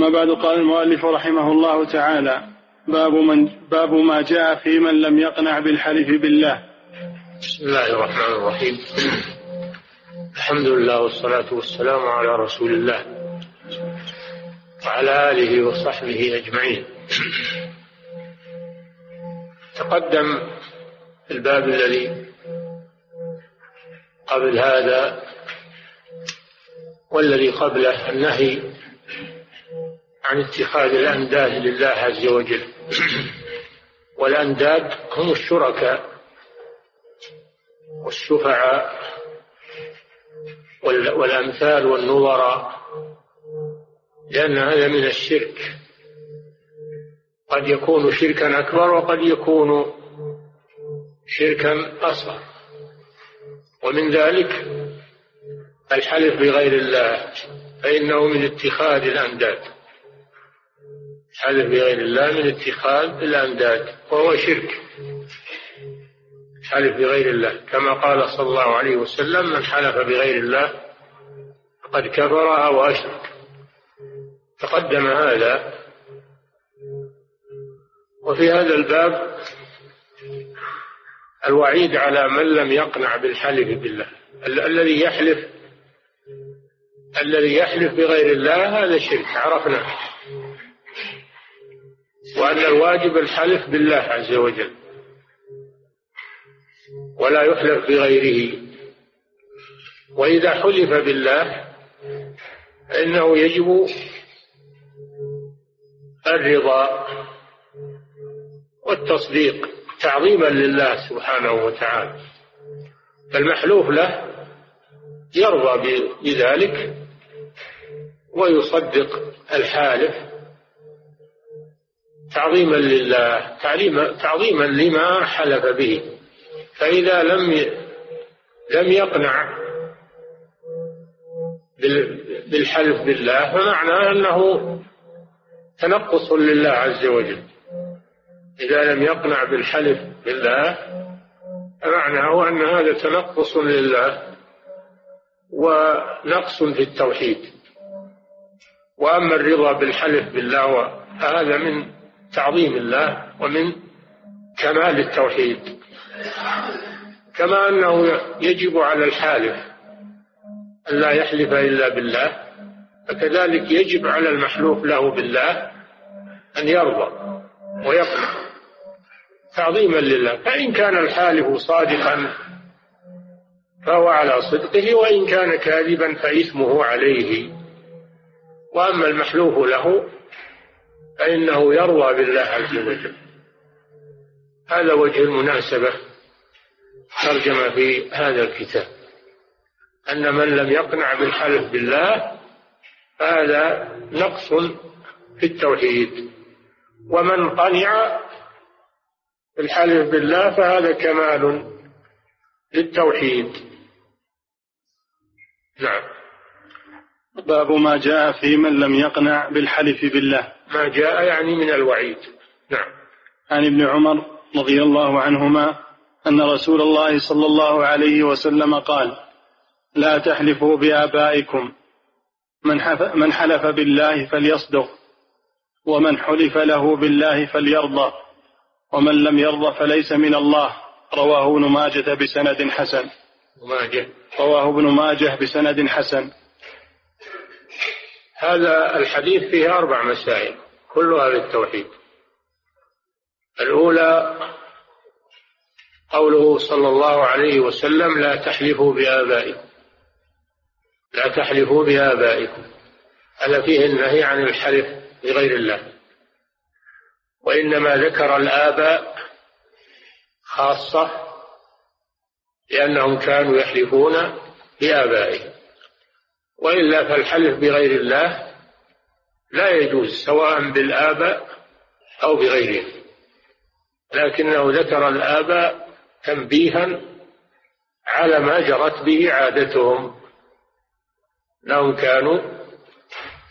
أما بعد قال المؤلف رحمه الله تعالى باب من باب ما جاء في من لم يقنع بالحلف بالله. بسم الله الرحمن الرحيم. الحمد لله والصلاة والسلام على رسول الله وعلى آله وصحبه أجمعين. تقدم الباب الذي قبل هذا والذي قبله النهي عن اتخاذ الأنداد لله عز وجل. والأنداد هم الشركاء والشفعاء والأمثال والنظراء لأن هذا من الشرك. قد يكون شركا أكبر وقد يكون شركا أصغر. ومن ذلك الحلف بغير الله فإنه من اتخاذ الأنداد. الحلف بغير الله من اتخاذ الأنداد وهو شرك. الحلف بغير الله. كما قال صلى الله عليه وسلم من حلف بغير الله فقد كفر أو أشرك. تقدم هذا. وفي هذا الباب الوعيد على من لم يقنع بالحلف بالله. الذي يحلف الذي يحلف بغير الله هذا شرك. عرفناه وأن الواجب الحلف بالله عز وجل ولا يحلف بغيره. وإذا حلف بالله فإنه يجب الرضا والتصديق تعظيما لله سبحانه وتعالى. فالمحلوف له يرضى بذلك ويصدق الحالف تعظيما لله تعظيما لما حلف به. فإذا لم لم يقنع بالحلف بالله فمعناه أنه تنقص لله عز وجل. إذا لم يقنع بالحلف بالله فمعناه أن هذا تنقص لله ونقص في التوحيد. وأما الرضا بالحلف بالله فهذا من تعظيم الله ومن كمال التوحيد. كما أنه يجب على الحالف أن لا يحلف إلا بالله فكذلك يجب على المحلوف له بالله أن يرضى ويقنع. تعظيما لله فإن كان الحالف صادقا فهو على صدقه وإن كان كاذبا فإثمه عليه. وأما المحلوف له فإنه يروى بالله عز وجل. هذا وجه المناسبة ترجم في هذا الكتاب. أن من لم يقنع بالحلف بالله هذا نقص في التوحيد. ومن قنع بالحلف بالله فهذا كمال للتوحيد. نعم. باب ما جاء في من لم يقنع بالحلف بالله. ما جاء يعني من الوعيد. نعم. عن ابن عمر رضي الله عنهما أن رسول الله صلى الله عليه وسلم قال لا تحلفوا بآبائكم. من, من حلف بالله فليصدق ومن حلف له بالله فليرضى ومن لم يرضى فليس من الله. رواه ابن ماجة بسند حسن. ماجه. رواه ابن ماجه بسند حسن. هذا الحديث فيه أربع مسائل كلها للتوحيد. الأولى قوله صلى الله عليه وسلم لا تحلفوا بآبائكم. لا تحلفوا بآبائكم هذا فيه النهي عن الحلف بغير الله. وإنما ذكر الآباء خاصة لأنهم كانوا يحلفون بآبائهم. وإلا فالحلف بغير الله لا يجوز سواء بالآباء أو بغيرهم. لكنه ذكر الآباء تنبيها على ما جرت به عادتهم. انهم كانوا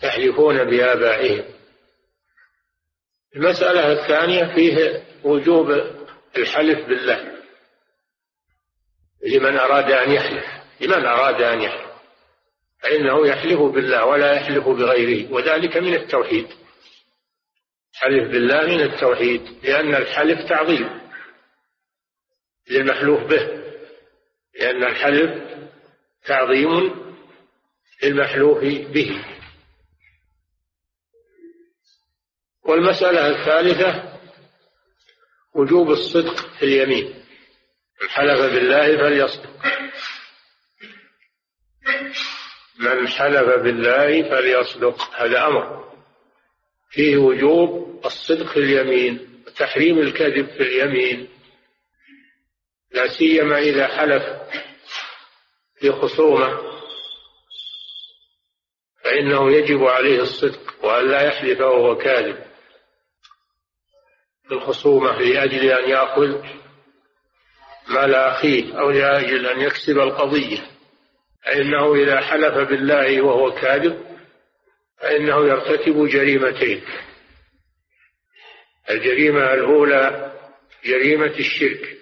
يحلفون بآبائهم. المسألة الثانية فيه وجوب الحلف بالله. لمن أراد أن يحلف لمن أراد أن يحلف. فإنه يحلف بالله ولا يحلف بغيره وذلك من التوحيد. حلف بالله من التوحيد لأن الحلف تعظيم للمحلوف به لأن الحلف تعظيم للمحلوف به. والمسألة الثالثة وجوب الصدق في اليمين. من حلف بالله فليصدق. من حلف بالله فليصدق. هذا أمر. فيه وجوب الصدق في اليمين وتحريم الكذب في اليمين. لا سيما إذا حلف في خصومة. فإنه يجب عليه الصدق وأن لا يحلف وهو كاذب. الخصومة لأجل أن يأخذ مال أخيه أو لأجل أن يكسب القضية. فإنه إذا حلف بالله وهو كاذب فإنه يرتكب جريمتين. الجريمة الأولى جريمة الشرك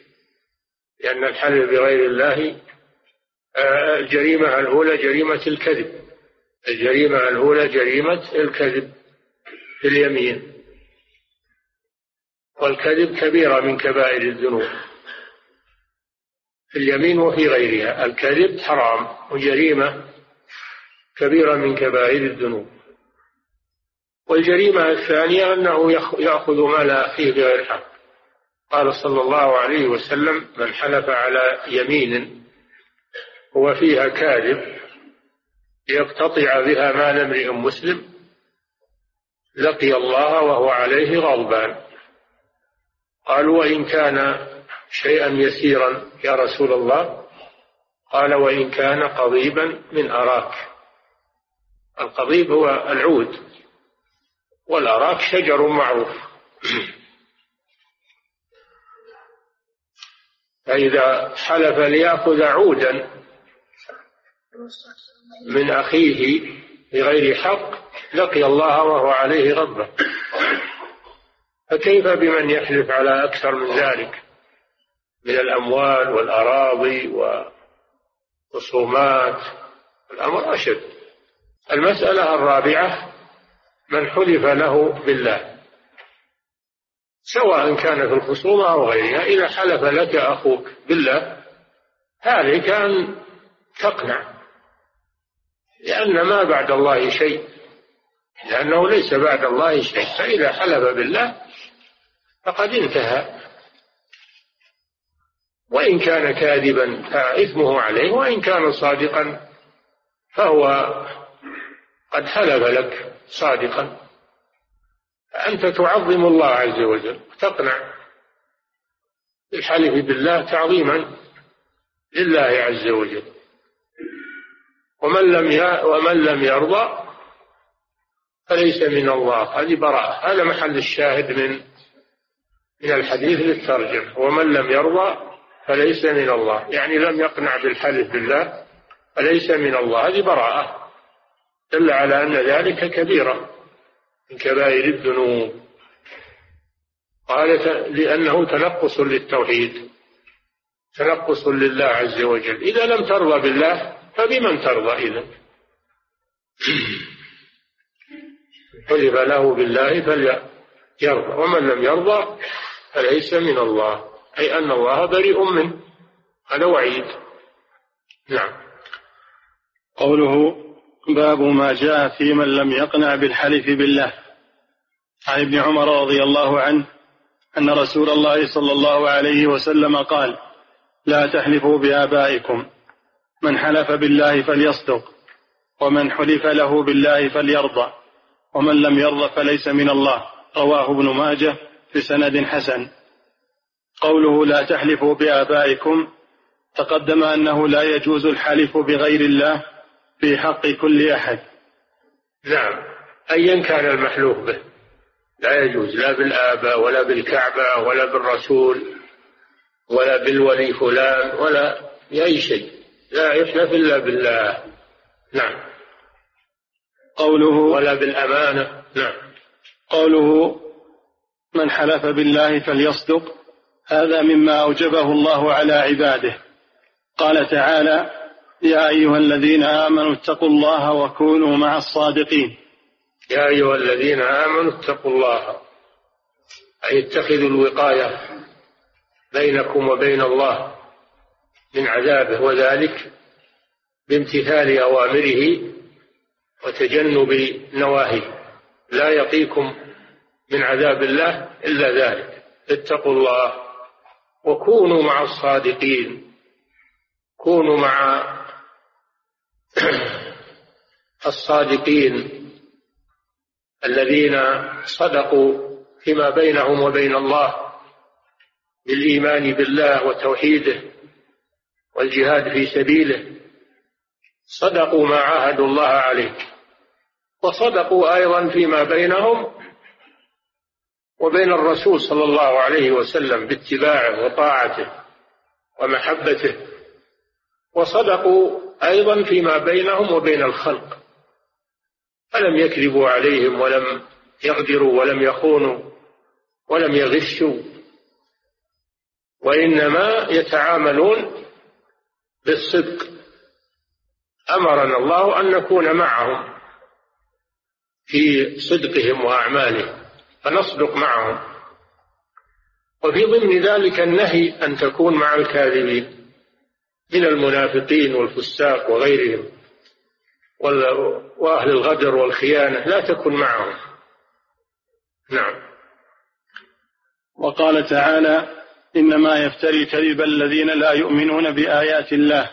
لأن الحلف بغير الله آه، الجريمة الأولى جريمة الكذب. الجريمة الأولى جريمة الكذب في اليمين. والكذب كبيرة من كبائر الذنوب. في اليمين وفي غيرها. الكذب حرام وجريمة كبيرة من كبائر الذنوب. والجريمة الثانية أنه يأخذ مال أخيه بغير حق. قال صلى الله عليه وسلم من حلف على يمين هو فيها كاذب ليقتطع بها مال امرئ مسلم لقي الله وهو عليه غضبان. قالوا وإن كان شيئا يسيرا يا رسول الله. قال وإن كان قضيبا من أراك. القضيب هو العود والأراك شجر معروف. فإذا حلف ليأخذ عودا من أخيه بغير حق لقي الله وهو عليه غضبه فكيف بمن يحلف على أكثر من ذلك؟ من الأموال والأراضي والخصومات. الأمر أشد. المسألة الرابعة من حلف له بالله. سواء كان في الخصومة أو غيرها إذا حلف لك أخوك بالله عليك أن تقنع. لأن ما بعد الله شيء. لأنه ليس بعد الله شيء. فإذا حلف بالله فقد انتهى. وإن كان كاذبا فإثمه عليه وإن كان صادقا فهو قد حلف لك صادقا. فأنت تعظم الله عز وجل وتقنع بالحلف بالله تعظيما لله عز وجل. ومن لم ومن لم يرضى فليس من الله. هذه براءة. هذا محل الشاهد من من الحديث للترجمة. ومن لم يرضى فليس من الله. يعني لم يقنع بالحلف بالله فليس من الله. هذه براءة دل على أن ذلك كبيرة من كبائر الذنوب. قال لأنه تنقص للتوحيد تنقص لله عز وجل. إذا لم ترضى بالله فبمن ترضى إذا حلف له بالله فليرضى. ومن لم يرضى فليس من الله. أي أن الله بريء منه. هذا وعيد. نعم. قوله باب ما جاء في من لم يقنع بالحلف بالله. عن ابن عمر رضي الله عنه أن رسول الله صلى الله عليه وسلم قال لا تحلفوا بآبائكم. من حلف بالله فليصدق ومن حلف له بالله فليرضى ومن لم يرضى فليس من الله. رواه ابن ماجه بسند حسن. قوله لا تحلفوا بآبائكم تقدم أنه لا يجوز الحلف بغير الله في حق كل أحد. نعم. أيا كان المحلوف به. لا يجوز. لا بالآباء ولا بالكعبة ولا بالرسول ولا بالولي فلان ولا بأي شيء. لا يحلف إلا بالله. نعم. قوله ولا بالأمانة. نعم. قوله من حلف بالله فليصدق. هذا مما أوجبه الله على عباده. قال تعالى يا أيها الذين آمنوا اتقوا الله وكونوا مع الصادقين. يا أيها الذين آمنوا اتقوا الله أي اتخذوا الوقاية بينكم وبين الله من عذابه وذلك بامتثال أوامره وتجنب نواهيه. لا يقيكم من عذاب الله إلا ذلك. اتقوا الله. وكونوا مع الصادقين. كونوا مع الصادقين الذين صدقوا فيما بينهم وبين الله بالإيمان بالله وتوحيده والجهاد في سبيله. صدقوا ما عاهدوا الله عليه. وصدقوا أيضا فيما بينهم وبين الرسول صلى الله عليه وسلم باتباعه وطاعته ومحبته وصدقوا أيضا فيما بينهم وبين الخلق. فلم يكذبوا عليهم ولم يغدروا ولم يخونوا ولم يغشوا. وإنما يتعاملون بالصدق. أمرنا الله أن نكون معهم في صدقهم وأعمالهم. فنصدق معهم. وفي ضمن ذلك النهي أن تكون مع الكاذبين من المنافقين والفساق وغيرهم وأهل الغدر والخيانة لا تكن معهم. نعم. وقال تعالى إنما يفتري الكذب الذين لا يؤمنون بآيات الله.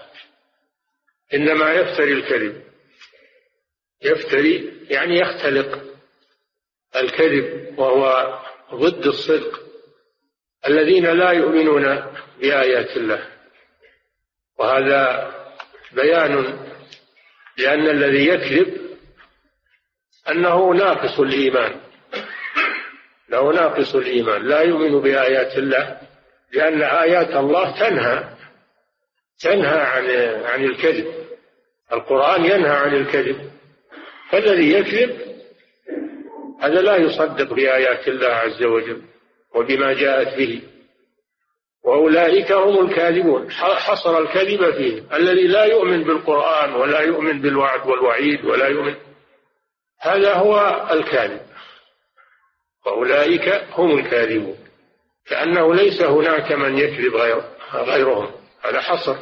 إنما يفتري الكذب. يفتري يعني يختلق الكذب. وهو ضد الصدق الذين لا يؤمنون بآيات الله. وهذا بيان لأن الذي يكذب أنه ناقص الإيمان. له ناقص الإيمان. لا يؤمن بآيات الله لأن آيات الله تنهى تنهى عن عن الكذب. القرآن ينهى عن الكذب. فالذي يكذب هذا لا يصدق بآيات الله عز وجل وبما جاءت به. وأولئك هم الكاذبون. حصر الكذب فيه. الذي لا يؤمن بالقرآن ولا يؤمن بالوعد والوعيد ولا يؤمن هذا هو الكاذب. وأولئك هم الكاذبون. كأنه ليس هناك من يكذب غير غيرهم. هذا حصر.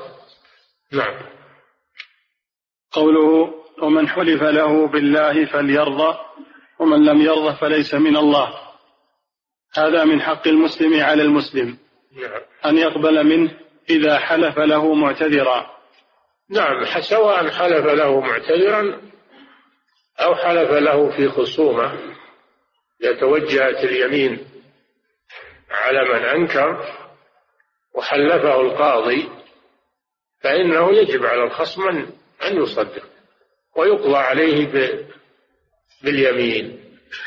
نعم. قوله ومن حلف له بالله فليرضى ومن لم يرضى فليس من الله. هذا من حق المسلم على المسلم. نعم. أن يقبل منه إذا حلف له معتذرا. نعم سواء حلف له معتذرا أو حلف له في خصومة. إذا توجهت اليمين على من أنكر وحلفه القاضي فإنه يجب على الخصم أن يصدق ويقضى عليه باليمين.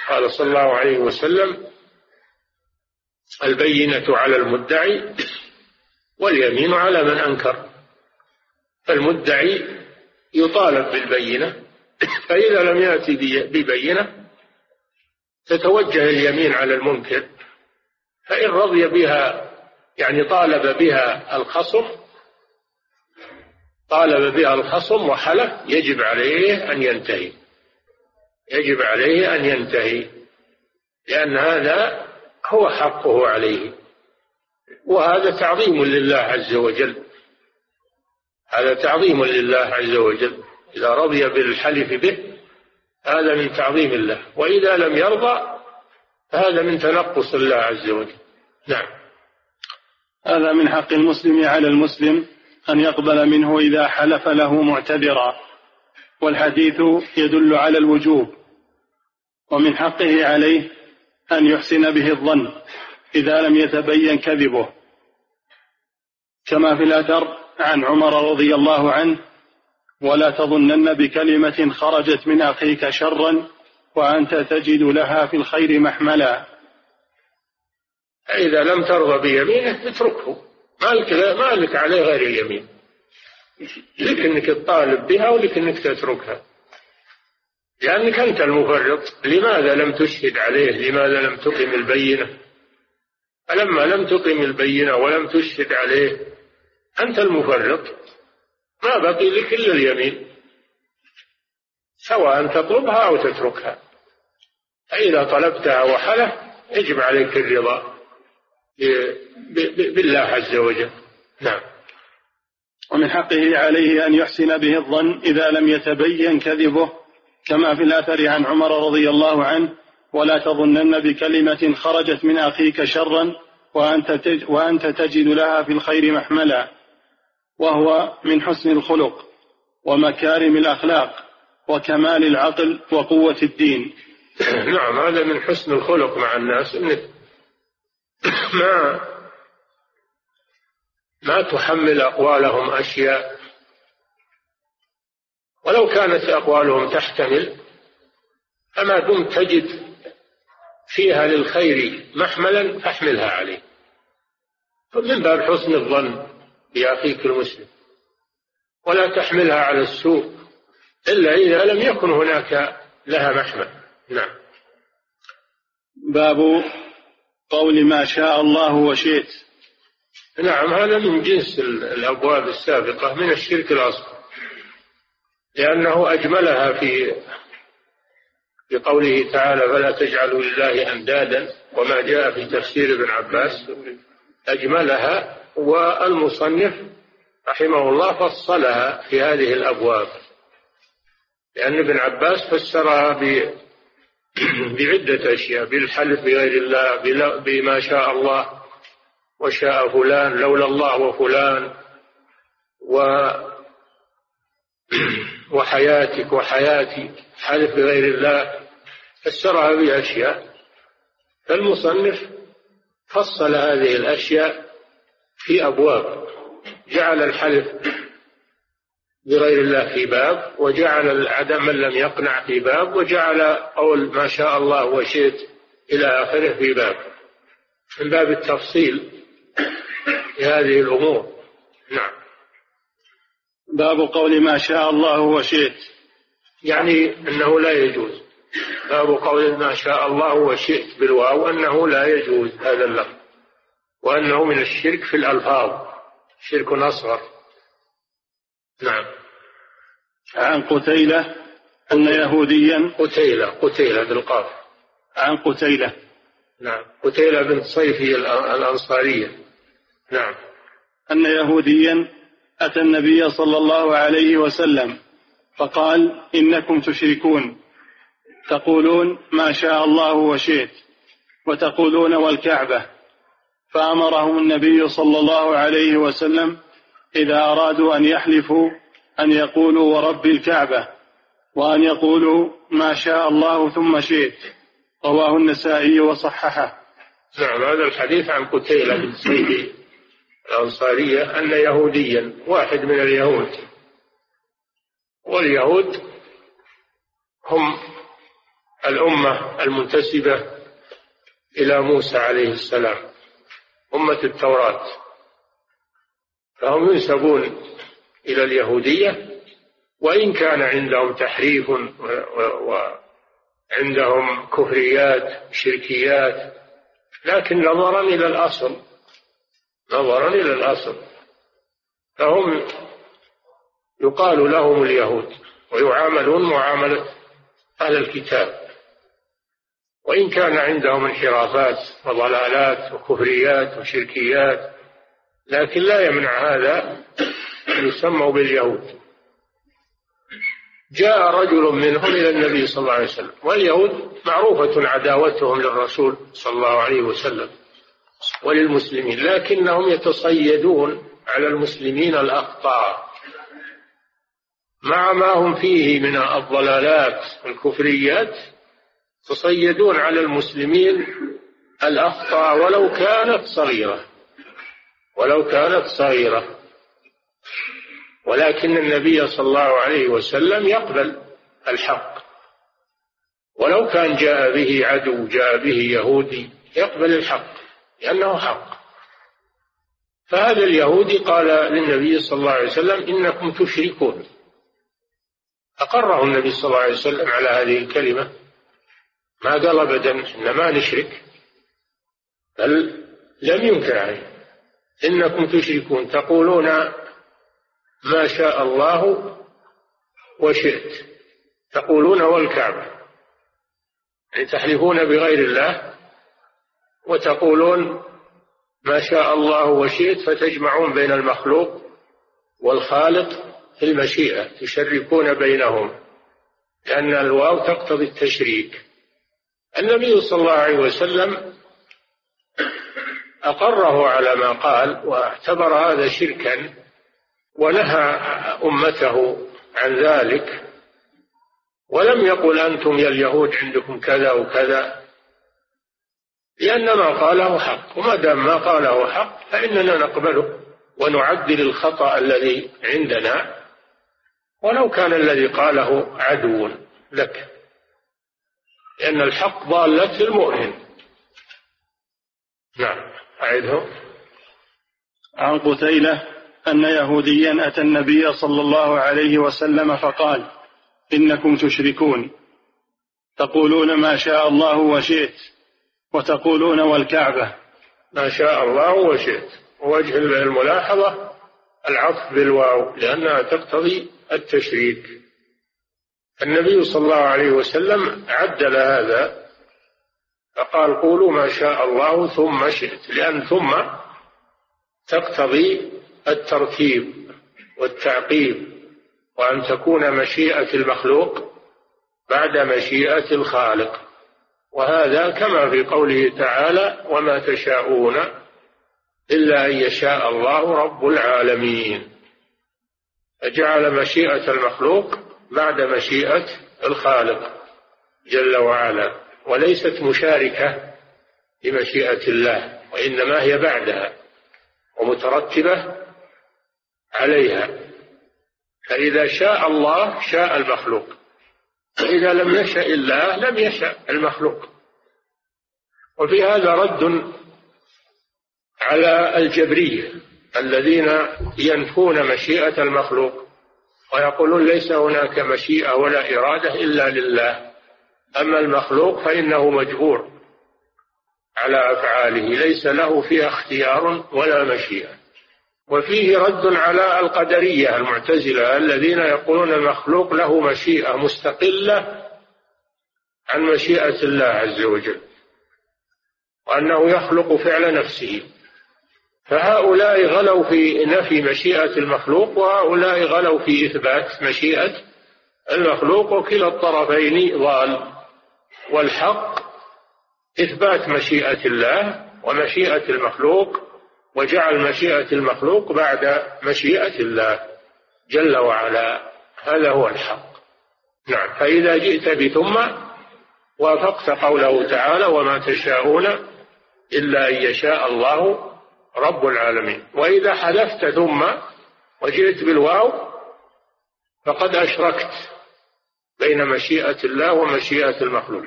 قال صلى الله عليه وسلم البينة على المدعي واليمين على من أنكر. فالمدعي يطالب بالبينة فإذا لم يأتي ببينة تتوجه اليمين على المنكر فإن رضي بها يعني طالب بها الخصم طالب بها الخصم وحلف يجب عليه أن ينتهي. يجب عليه أن ينتهي لأن هذا هو حقه عليه. وهذا تعظيم لله عز وجل. هذا تعظيم لله عز وجل. إذا رضي بالحلف به هذا من تعظيم الله. وإذا لم يرضى فهذا من تنقص الله عز وجل. نعم. هذا من حق المسلم على المسلم أن يقبل منه إذا حلف له معتذرا. والحديث يدل على الوجوب. ومن حقه عليه أن يحسن به الظن إذا لم يتبين كذبه. كما في الأثر عن عمر رضي الله عنه ولا تظنن بكلمة خرجت من أخيك شرا وأنت تجد لها في الخير محملا. إذا لم ترضى بيمينه اتركه. ما لك ما لك عليه غير اليمين. لك انك تطالب بها ولك انك تتركها. لأنك أنت المفرط. لماذا لم تشهد عليه؟ لماذا لم تقم البينة؟ فلما لم تقم البينة ولم تشهد عليه أنت المفرط. ما بقي لك إلا اليمين سواء تطلبها أو تتركها. فإذا طلبتها وحلف يجب عليك الرضا. بالله عز وجل. نعم. ومن حقه عليه أن يحسن به الظن إذا لم يتبين كذبه. كما في الأثر عن عمر رضي الله عنه ولا تظنن بكلمة خرجت من أخيك شرا وأنت, وأنت تجد لها في الخير محملا وهو من حسن الخلق ومكارم الأخلاق وكمال العقل وقوة الدين. نعم هذا من حسن الخلق مع الناس إنك ما ما تحمل أقوالهم أشياء ولو كانت أقوالهم تحتمل فما دمت تجد فيها للخير محملا فاحملها عليه من باب حسن الظن بأخيك المسلم. ولا تحملها على السوء إلا إذا لم يكن هناك لها محمل. نعم. باب قول ما شاء الله وشئت. نعم هذا من جنس الأبواب السابقة من الشرك الأصغر. لأنه أجملها في بقوله تعالى فلا تجعلوا لله أندادا وما جاء في تفسير ابن عباس. أجملها والمصنف رحمه الله فصلها في هذه الأبواب. لأن ابن عباس فسرها بعدة أشياء بالحلف بغير الله بما شاء الله وشاء فلان لولا الله وفلان و وحياتك وحياتي حلف بغير الله. فسرها بأشياء فالمصنف فصل هذه الأشياء في أبواب. جعل الحلف بغير الله في باب وجعل عدم من لم يقنع في باب وجعل قول ما شاء الله وشئت إلى آخره في باب. من باب التفصيل في هذه الأمور. نعم. باب قول ما شاء الله وشئت. يعني أنه لا يجوز. باب قول ما شاء الله وشئت بالواو أنه لا يجوز هذا اللفظ. وأنه من الشرك في الألفاظ. شرك أصغر. نعم. عن قتيلة أن يهوديا. قتيلة. قتيلة بالقاف عن قتيلة. نعم. قتيلة بنت صيفي الأنصارية. نعم. أن يهوديا أتى النبي صلى الله عليه وسلم فقال إنكم تشركون. تقولون ما شاء الله وشئت. وتقولون والكعبة. فأمرهم النبي صلى الله عليه وسلم إذا أرادوا أن يحلفوا أن يقولوا ورب الكعبة وأن يقولوا ما شاء الله ثم شئت. رواه النسائي وصححه. نعم هذا الحديث عن قتيلة بن سيد الأنصارية أن يهوديا واحد من اليهود. واليهود هم الأمة المنتسبة إلى موسى عليه السلام أمة التوراة. فهم ينسبون إلى اليهودية وإن كان عندهم تحريف وعندهم كفريات شركيات لكن نظرا إلى الأصل. نظرا إلى الأصل فهم يقال لهم اليهود ويعاملون معاملة أهل الكتاب. وإن كان عندهم انحرافات وضلالات وكفريات وشركيات لكن لا يمنع هذا أن يسموا باليهود. جاء رجل منهم إلى النبي صلى الله عليه وسلم واليهود معروفة عداوتهم للرسول صلى الله عليه وسلم. وللمسلمين لكنهم يتصيدون على المسلمين الأخطاء. مع ما هم فيه من الضلالات والكفريات تصيدون على المسلمين الأخطاء ولو كانت صغيرة. ولو كانت صغيرة. ولكن النبي صلى الله عليه وسلم يقبل الحق. ولو كان جاء به عدو جاء به يهودي يقبل الحق. لأنه حق. فهذا اليهودي قال للنبي صلى الله عليه وسلم إنكم تشركون. أقره النبي صلى الله عليه وسلم على هذه الكلمة. ما قال أبدا إن ما نشرك بل لم ينكر عليه. إنكم تشركون تقولون ما شاء الله وشئت. تقولون والكعبة. يعني تحلفون بغير الله. وتقولون ما شاء الله وشئت فتجمعون بين المخلوق والخالق في المشيئة تشركون بينهم لأن الواو تقتضي التشريك. النبي صلى الله عليه وسلم أقره على ما قال واعتبر هذا شركا ونهى أمته عن ذلك ولم يقل أنتم يا اليهود عندكم كذا وكذا. لأن ما قاله حق وما دام ما قاله حق فإننا نقبله ونعدل الخطأ الذي عندنا ولو كان الذي قاله عدو لك. لأن الحق ضالة المؤمن. نعم أعده عن قتيلة أن يهوديا أتى النبي صلى الله عليه وسلم فقال إنكم تشركون. تقولون ما شاء الله وشئت. وتقولون والكعبة. ما شاء الله وشئت ووجه الملاحظة العطف بالواو لأنها تقتضي التشريك. النبي صلى الله عليه وسلم عدل هذا فقال قولوا ما شاء الله ثم شئت. لأن ثم تقتضي الترتيب والتعقيب وأن تكون مشيئة المخلوق بعد مشيئة الخالق. وهذا كما في قوله تعالى وما تشاءون إلا أن يشاء الله رب العالمين. فجعل مشيئة المخلوق بعد مشيئة الخالق جل وعلا وليست مشاركة لمشيئة الله وإنما هي بعدها ومترتبة عليها. فإذا شاء الله شاء المخلوق. وإذا لم يشأ الله لم يشأ المخلوق. وفي هذا رد على الجبرية الذين ينفون مشيئة المخلوق ويقولون ليس هناك مشيئة ولا إرادة إلا لله. أما المخلوق فإنه مجبور على أفعاله ليس له فيها اختيار ولا مشيئة. وفيه رد على القدرية المعتزلة الذين يقولون المخلوق له مشيئة مستقلة عن مشيئة الله عز وجل وأنه يخلق فعل نفسه. فهؤلاء غلوا في نفي مشيئة المخلوق وهؤلاء غلوا في إثبات مشيئة المخلوق. وكلا الطرفين ضال والحق إثبات مشيئة الله ومشيئة المخلوق وجعل مشيئة المخلوق بعد مشيئة الله جل وعلا. هذا هو الحق. نعم. فإذا جئت بثم وافقت قوله تعالى وما تشاءون إلا أن يشاء الله رب العالمين وإذا حذفت ثم وجئت بالواو فقد أشركت بين مشيئة الله ومشيئة المخلوق.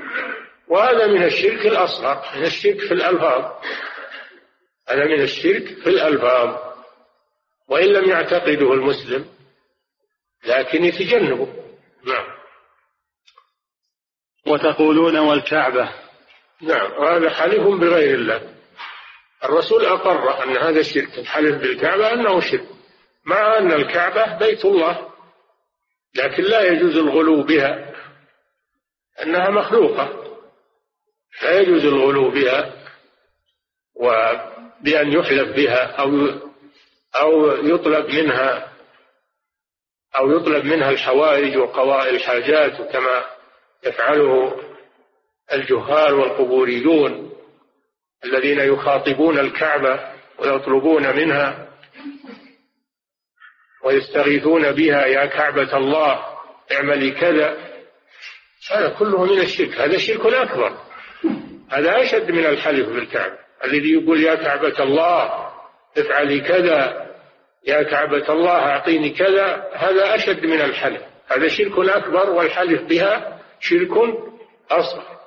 وهذا من الشرك الأصغر من الشرك في الألفاظ. هذا من الشرك في الألفاظ وإن لم يعتقده المسلم لكن يتجنبه. نعم. وتقولون والكعبة. نعم وهذا حلف بغير الله. الرسول أقر أن هذا الشرك الحلف بالكعبة أنه شرك مع أن الكعبة بيت الله لكن لا يجوز الغلو بها أنها مخلوقة. لا يجوز الغلو بها وبأن يحلف بها أو أو يطلب منها أو يطلب منها الحوائج وقضاء الحاجات كما يفعله الجهال والقبوريون الذين يخاطبون الكعبة ويطلبون منها ويستغيثون بها يا كعبة الله اعملي كذا. هذا كله من الشرك هذا شرك أكبر هذا أشد من الحلف بالكعبة. الذي يقول يا كعبة الله افعلي كذا. يا كعبة الله أعطيني كذا. هذا أشد من الحلف. هذا شرك أكبر والحلف بها شرك أصغر.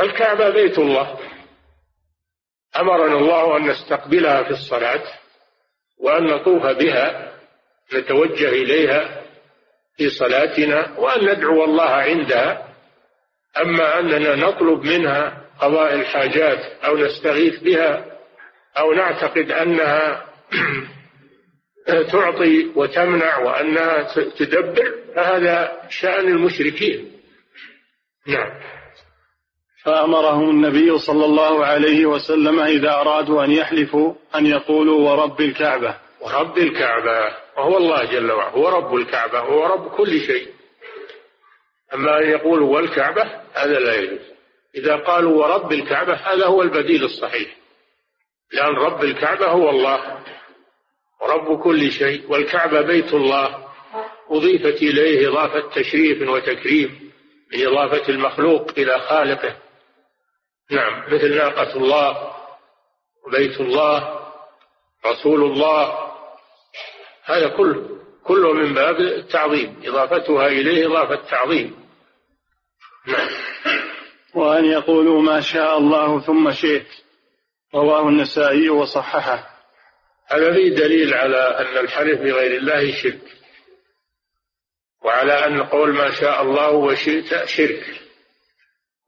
الكعبة بيت الله. أمرنا الله أن نستقبلها في الصلاة وأن نطوف بها نتوجه إليها في صلاتنا وأن ندعو الله عندها. أما أننا نطلب منها قضاء الحاجات أو نستغيث بها أو نعتقد أنها تعطي وتمنع وأنها تدبر فهذا شأن المشركين. نعم. فأمرهم النبي صلى الله عليه وسلم إذا أرادوا أن يحلفوا أن يقولوا ورب الكعبة. ورب الكعبة وهو الله جل وعلا هو رب الكعبة هو رب كل شيء. أما أن يقولوا والكعبة هذا لا يجوز. إذا قالوا ورب الكعبة هذا هو البديل الصحيح. لأن رب الكعبة هو الله ورب كل شيء والكعبة بيت الله. أضيفت إليه إضافة تشريف وتكريم من إضافة المخلوق إلى خالقه. نعم مثل ناقة الله وبيت الله رسول الله. هذا كله كله من باب التعظيم. إضافتها إليه إضافة تعظيم. نعم. وأن يقولوا ما شاء الله ثم شئت. رواه النسائي وصححه. هذا فيه دليل على أن الحلف بغير الله شرك. وعلى أن قول ما شاء الله وشئت شرك.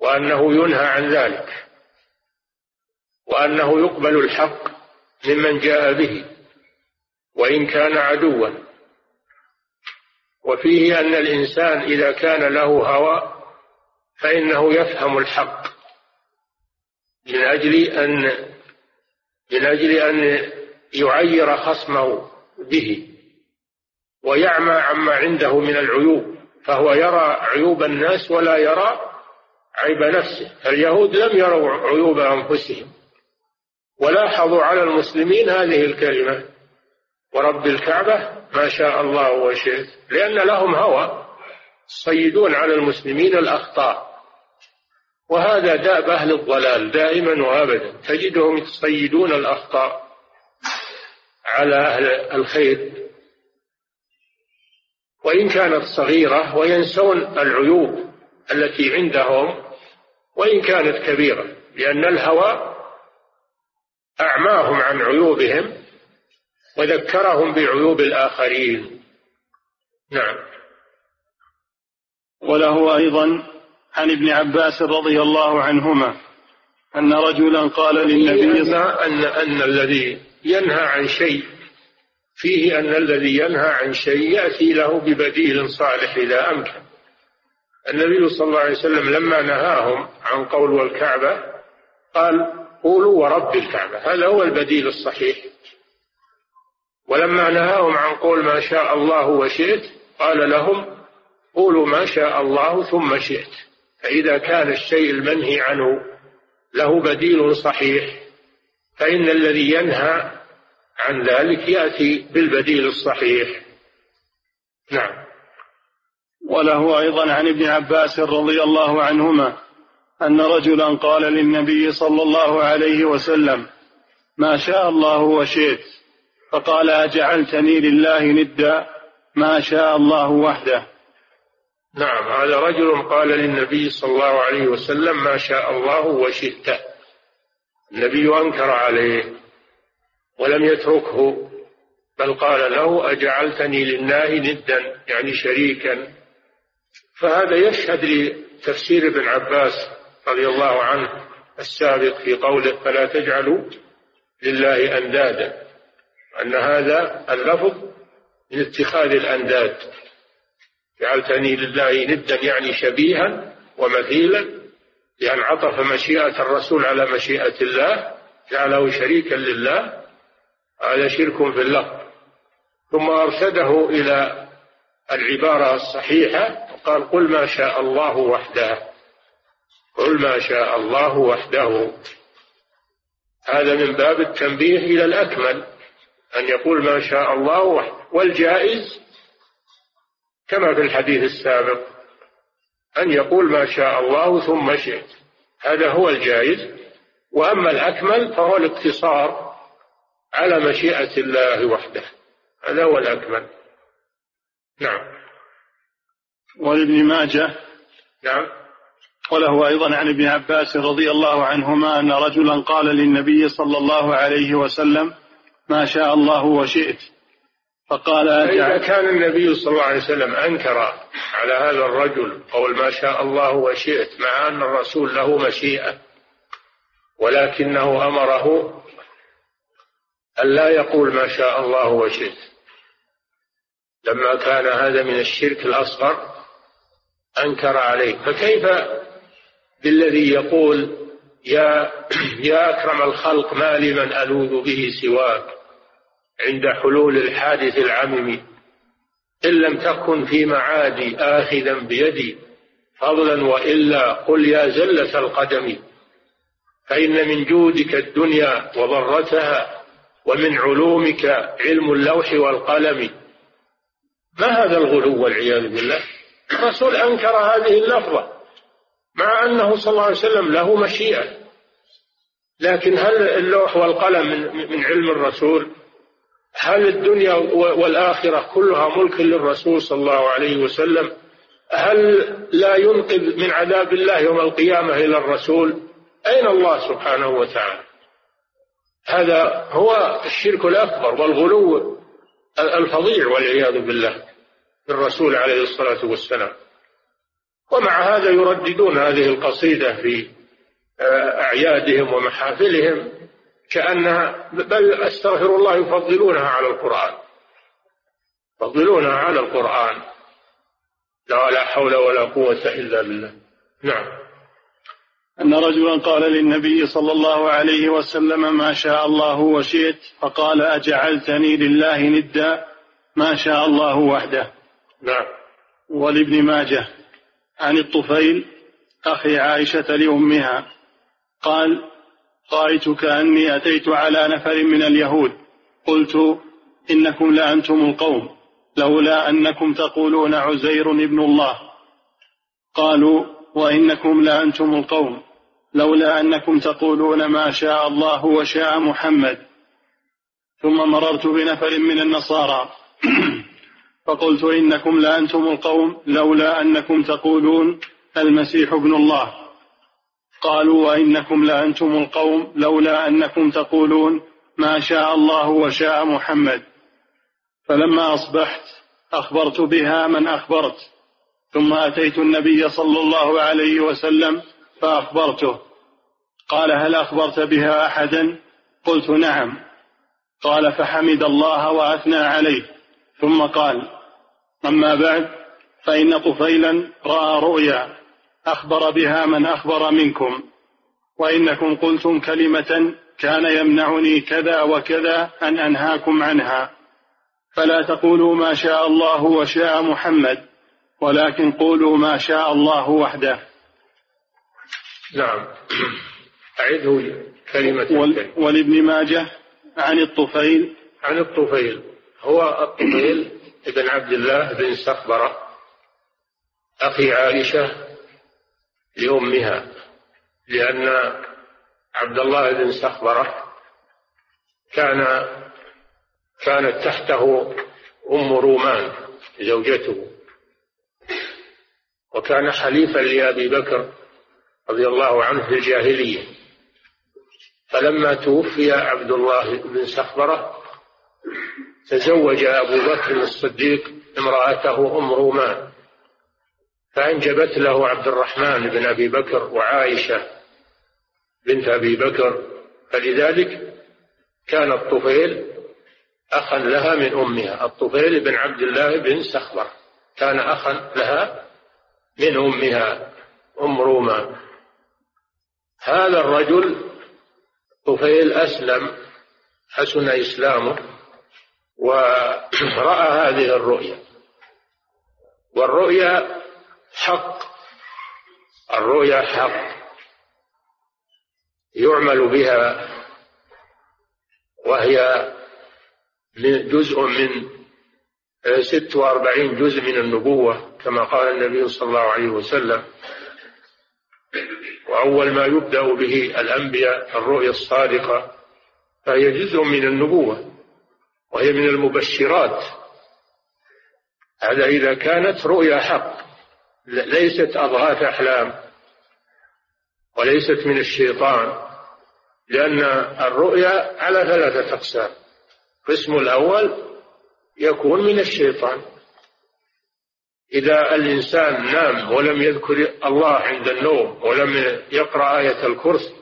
وأنه ينهى عن ذلك. وأنه يقبل الحق ممن جاء به. وإن كان عدوا. وفيه أن الإنسان إذا كان له هوى فإنه يفهم الحق من أجل أن من أجل أن يعير خصمه به ويعمى عما عنده من العيوب فهو يرى عيوب الناس ولا يرى عيب نفسه. اليهود لم يروا عيوب أنفسهم. ولاحظوا على المسلمين هذه الكلمة ورب الكعبة ما شاء الله وشئت. لأن لهم هوى. يصيدون على المسلمين الأخطاء. وهذا داب أهل الضلال دائما وأبدا. تجدهم يصيدون الأخطاء على أهل الخير. وإن كانت صغيرة وينسون العيوب التي عندهم وإن كانت كبيرة لأن الهوى أعماهم عن عيوبهم وذكرهم بعيوب الآخرين. نعم. وله أيضا عن ابن عباس رضي الله عنهما أن رجلا قال للنبي أن, أن الذي ينهى عن شيء فيه أن الذي ينهى عن شيء يأتي له ببديل صالح إذا أمكن. النبي صلى الله عليه وسلم لما نهاهم عن قول والكعبة قال قولوا ورب الكعبة. هذا هو البديل الصحيح. ولما نهاهم عن قول ما شاء الله وشئت قال لهم قولوا ما شاء الله ثم شئت. فإذا كان الشيء المنهي عنه له بديل صحيح فإن الذي ينهى عن ذلك يأتي بالبديل الصحيح. نعم. وله أيضا عن ابن عباس رضي الله عنهما أن رجلا قال للنبي صلى الله عليه وسلم ما شاء الله وشئت. فقال أجعلتني لله ندا ما شاء الله وحده. نعم هذا رجل قال للنبي صلى الله عليه وسلم ما شاء الله وشئت. النبي أنكر عليه ولم يتركه بل قال له أجعلتني لله ندا يعني شريكا. فهذا يشهد لتفسير ابن عباس رضي الله عنه السابق في قوله فلا تجعلوا لله أندادا أن هذا اللفظ من اتخاذ الأنداد. جعلتني لله ندا يعني شبيها ومثيلا لأن عطف مشيئة الرسول على مشيئة الله جعله شريكا لله. هذا شرك في اللفظ. ثم أرشده إلى العبارة الصحيحة وقال قل ما شاء الله وحده. قل ما شاء الله وحده. هذا من باب التنبيه إلى الأكمل أن يقول ما شاء الله وحده. والجائز كما في الحديث السابق أن يقول ما شاء الله ثم شئت. هذا هو الجائز. وأما الأكمل فهو الاقتصار على مشيئة الله وحده. هذا هو الأكمل. نعم. ولابن ماجه. نعم. وله أيضا عن ابن عباس رضي الله عنهما أن رجلا قال للنبي صلى الله عليه وسلم ما شاء الله وشئت. فقال إذا كان النبي صلى الله عليه وسلم أنكر على هذا الرجل قول ما شاء الله وشئت مع أن الرسول له مشيئة ولكنه أمره أن لا يقول ما شاء الله وشئت. لما كان هذا من الشرك الأصغر أنكر عليه. فكيف بالذي يقول يا يا أكرم الخلق ما لي من ألوذ به سواك؟ عند حلول الحادث العمم. إن لم تكن في معادي آخذا بيدي فضلا وإلا قل يا زلة القدم. فإن من جودك الدنيا وضرتها ومن علومك علم اللوح والقلم. ما هذا الغلو والعياذ بالله؟ الرسول أنكر هذه اللفظة مع أنه صلى الله عليه وسلم له مشيئة. لكن هل اللوح والقلم من, علم الرسول؟ هل الدنيا والآخرة كلها ملك للرسول صلى الله عليه وسلم؟ هل لا ينقذ من عذاب الله يوم القيامة إلى الرسول؟ أين الله سبحانه وتعالى؟ هذا هو الشرك الأكبر والغلو الفظيع والعياذ بالله بالرسول عليه الصلاة والسلام. ومع هذا يرددون هذه القصيدة في آه، أعيادهم ومحافلهم. كأنها بل أستغفر الله يفضلونها على القرآن. يفضلونها على القرآن. لا لا حول ولا قوة إلا بالله. نعم. أن رجلا قال للنبي صلى الله عليه وسلم ما شاء الله وشئت فقال أجعلتني لله ندا ما شاء الله وحده. نعم. ولابن ماجه عن الطفيل أخي عائشة لأمها قال رأيت كأني أتيت على نفر من اليهود. قلت إنكم لأنتم القوم لولا أنكم تقولون عزير ابن الله. قالوا وإنكم لأنتم القوم لولا أنكم تقولون ما شاء الله وشاء محمد. ثم مررت بنفر من النصارى. فقلت إنكم لأنتم القوم لولا أنكم تقولون المسيح ابن الله. قالوا وإنكم لأنتم القوم لولا أنكم تقولون ما شاء الله وشاء محمد. فلما أصبحت أخبرت بها من أخبرت ثم أتيت النبي صلى الله عليه وسلم فأخبرته. قال هل أخبرت بها أحدا؟ قلت نعم. قال فحمد الله وأثنى عليه. ثم قال أما بعد فإن طفيلا رأى رؤيا. أخبر بها من أخبر منكم. وإنكم قلتم كلمة كان يمنعني كذا وكذا أن أنهاكم عنها. فلا تقولوا ما شاء الله وشاء محمد ولكن قولوا ما شاء الله وحده. نعم. أعده كلمة ولابن ماجه عن الطفيل. عن الطفيل. هو الطفيل ابن عبد الله بن سخبرة. أخي عائشة لأمها لأن عبد الله بن سخبرة كان كانت تحته أم رومان زوجته. وكان حليفا لأبي بكر رضي الله عنه في الجاهلية. فلما توفي عبد الله بن سخبرة تزوج أبو بكر الصديق امرأته أم رومان. فأنجبت له عبد الرحمن بن أبي بكر وعائشة بنت أبي بكر فلذلك كان الطفيل أخا لها من أمها. الطفيل بن عبد الله بن سخبر كان أخا لها من أمها. أم رومان. هذا الرجل طفيل أسلم حسن إسلامه ورأى هذه الرؤيا. والرؤيا حق. الرؤيا حق. يعمل بها. وهي جزء من ست وأربعين جزء من النبوة كما قال النبي صلى الله عليه وسلم. وأول ما يبدأ به الأنبياء الرؤيا الصادقة فهي جزء من النبوة وهي من المبشرات. هذا إذا كانت رؤيا حق. ليست أضغاث أحلام وليست من الشيطان لأن الرؤيا على ثلاثة أقسام. القسم الأول يكون من الشيطان. إذا الإنسان نام ولم يذكر الله عند النوم ولم يقرأ آية الكرسي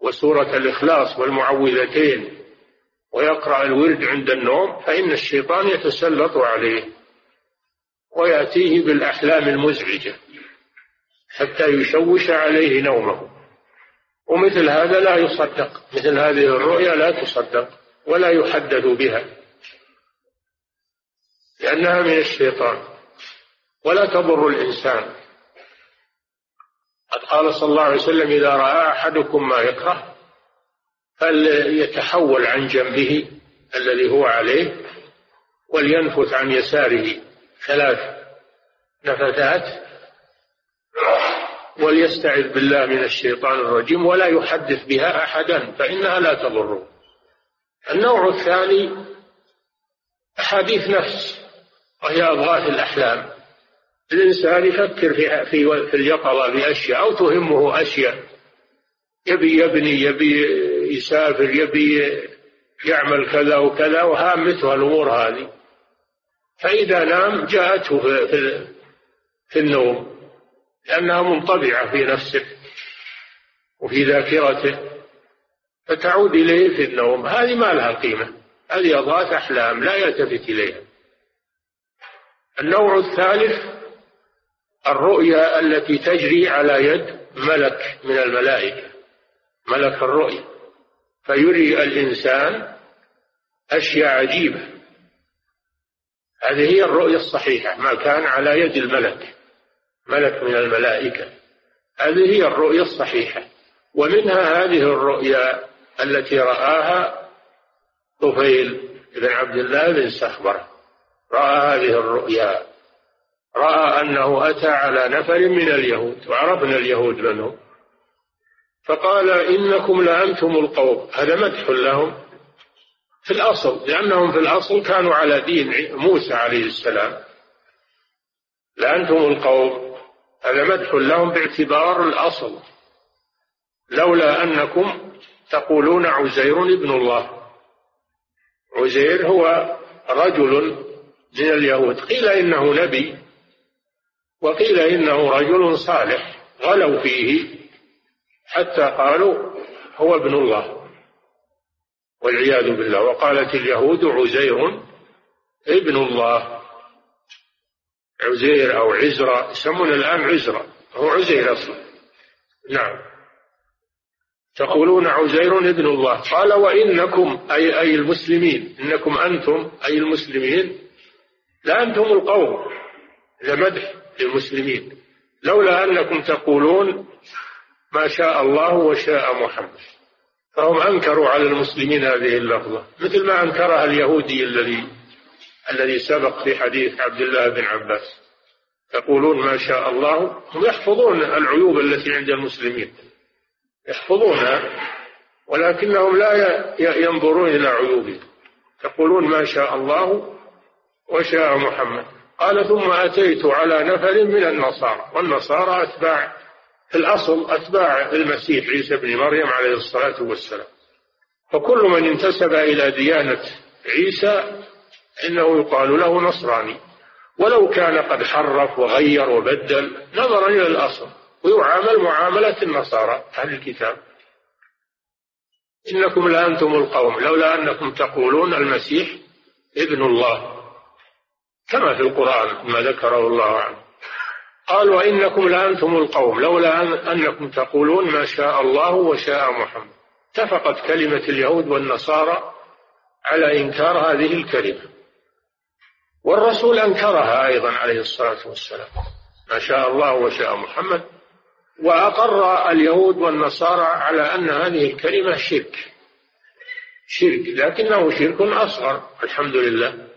وسورة الإخلاص والمعوذتين ويقرأ الورد عند النوم فإن الشيطان يتسلط عليه. ويأتيه بالأحلام المزعجة حتى يشوش عليه نومه. ومثل هذا لا يصدق. مثل هذه الرؤيا لا تصدق ولا يحدث بها. لأنها من الشيطان. ولا تضر الإنسان. قد قال صلى الله عليه وسلم إذا رأى أحدكم ما يكره فليتحول عن جنبه الذي هو عليه ولينفث عن يساره. ثلاث نفثات وليستعذ بالله من الشيطان الرجيم ولا يحدث بها أحدا فإنها لا تضره النوع الثاني أحاديث نفس وهي أضغاث الأحلام. الإنسان يفكر في في في اليقظة بأشياء أو تهمه أشياء. يبي يبني يبي يسافر يبي يعمل كذا وكذا وهامته الأمور هذه. فإذا نام جاءته في, في النوم لأنها منطبعة في نفسه وفي ذاكرته فتعود إليه في النوم. هذه ما لها قيمة. هذه أضغاث أحلام لا يلتفت إليها. النوع الثالث الرؤيا التي تجري على يد ملك من الملائكة ملك الرؤيا. فيري الإنسان أشياء عجيبة. هذه هي الرؤيا الصحيحة ما كان على يد الملك ملك من الملائكة. هذه هي الرؤيا الصحيحة. ومنها هذه الرؤيا التي رآها طفيل بن عبد الله بن سخبر. رأى هذه الرؤيا. رأى أنه أتى على نفر من اليهود وعرفنا اليهود منهم فقال إنكم لأنتم القوم. هذا مدح لهم. في الأصل لأنهم في الأصل كانوا على دين موسى عليه السلام. لأنتم القوم هذا مدح لهم باعتبار الأصل. لولا أنكم تقولون عزير ابن الله. عزير هو رجل من اليهود. قيل إنه نبي وقيل إنه رجل صالح غلوا فيه حتى قالوا هو ابن الله. والعياذ بالله. وقالت اليهود عزير ابن الله. عزير أو عزرا يسمون الآن عزرا هو عزير أصلا. نعم. تقولون عزير ابن الله. قال وإنكم أي أي المسلمين إنكم أنتم أي المسلمين لأنتم القوم. لمدح للمسلمين. لولا أنكم تقولون ما شاء الله وشاء محمد. فهم أنكروا على المسلمين هذه اللفظة مثل ما أنكرها اليهودي الذي الذي سبق في حديث عبد الله بن عباس. يقولون ما شاء الله هم يحفظون العيوب التي عند المسلمين. يحفظونها ولكنهم لا ينظرون إلى عيوبهم. يقولون ما شاء الله وشاء محمد. قال ثم أتيت على نفر من النصارى والنصارى أتباع الأصل أتباع المسيح عيسى بن مريم عليه الصلاة والسلام. فكل من انتسب إلى ديانة عيسى إنه يقال له نصراني. ولو كان قد حرف وغير وبدل نظرا إلى الأصل. ويعامل معاملة النصارى أهل الكتاب. إنكم لأنتم القوم لولا أنكم تقولون المسيح ابن الله. كما في القرآن ما ذكره الله عنه. قال وإنكم لأنتم القوم لولا أنكم تقولون ما شاء الله وشاء محمد. اتفقت كلمة اليهود والنصارى على إنكار هذه الكلمة. والرسول أنكرها أيضا عليه الصلاة والسلام. ما شاء الله وشاء محمد. وأقر اليهود والنصارى على أن هذه الكلمة شرك. شرك لكنه شرك أصغر الحمد لله.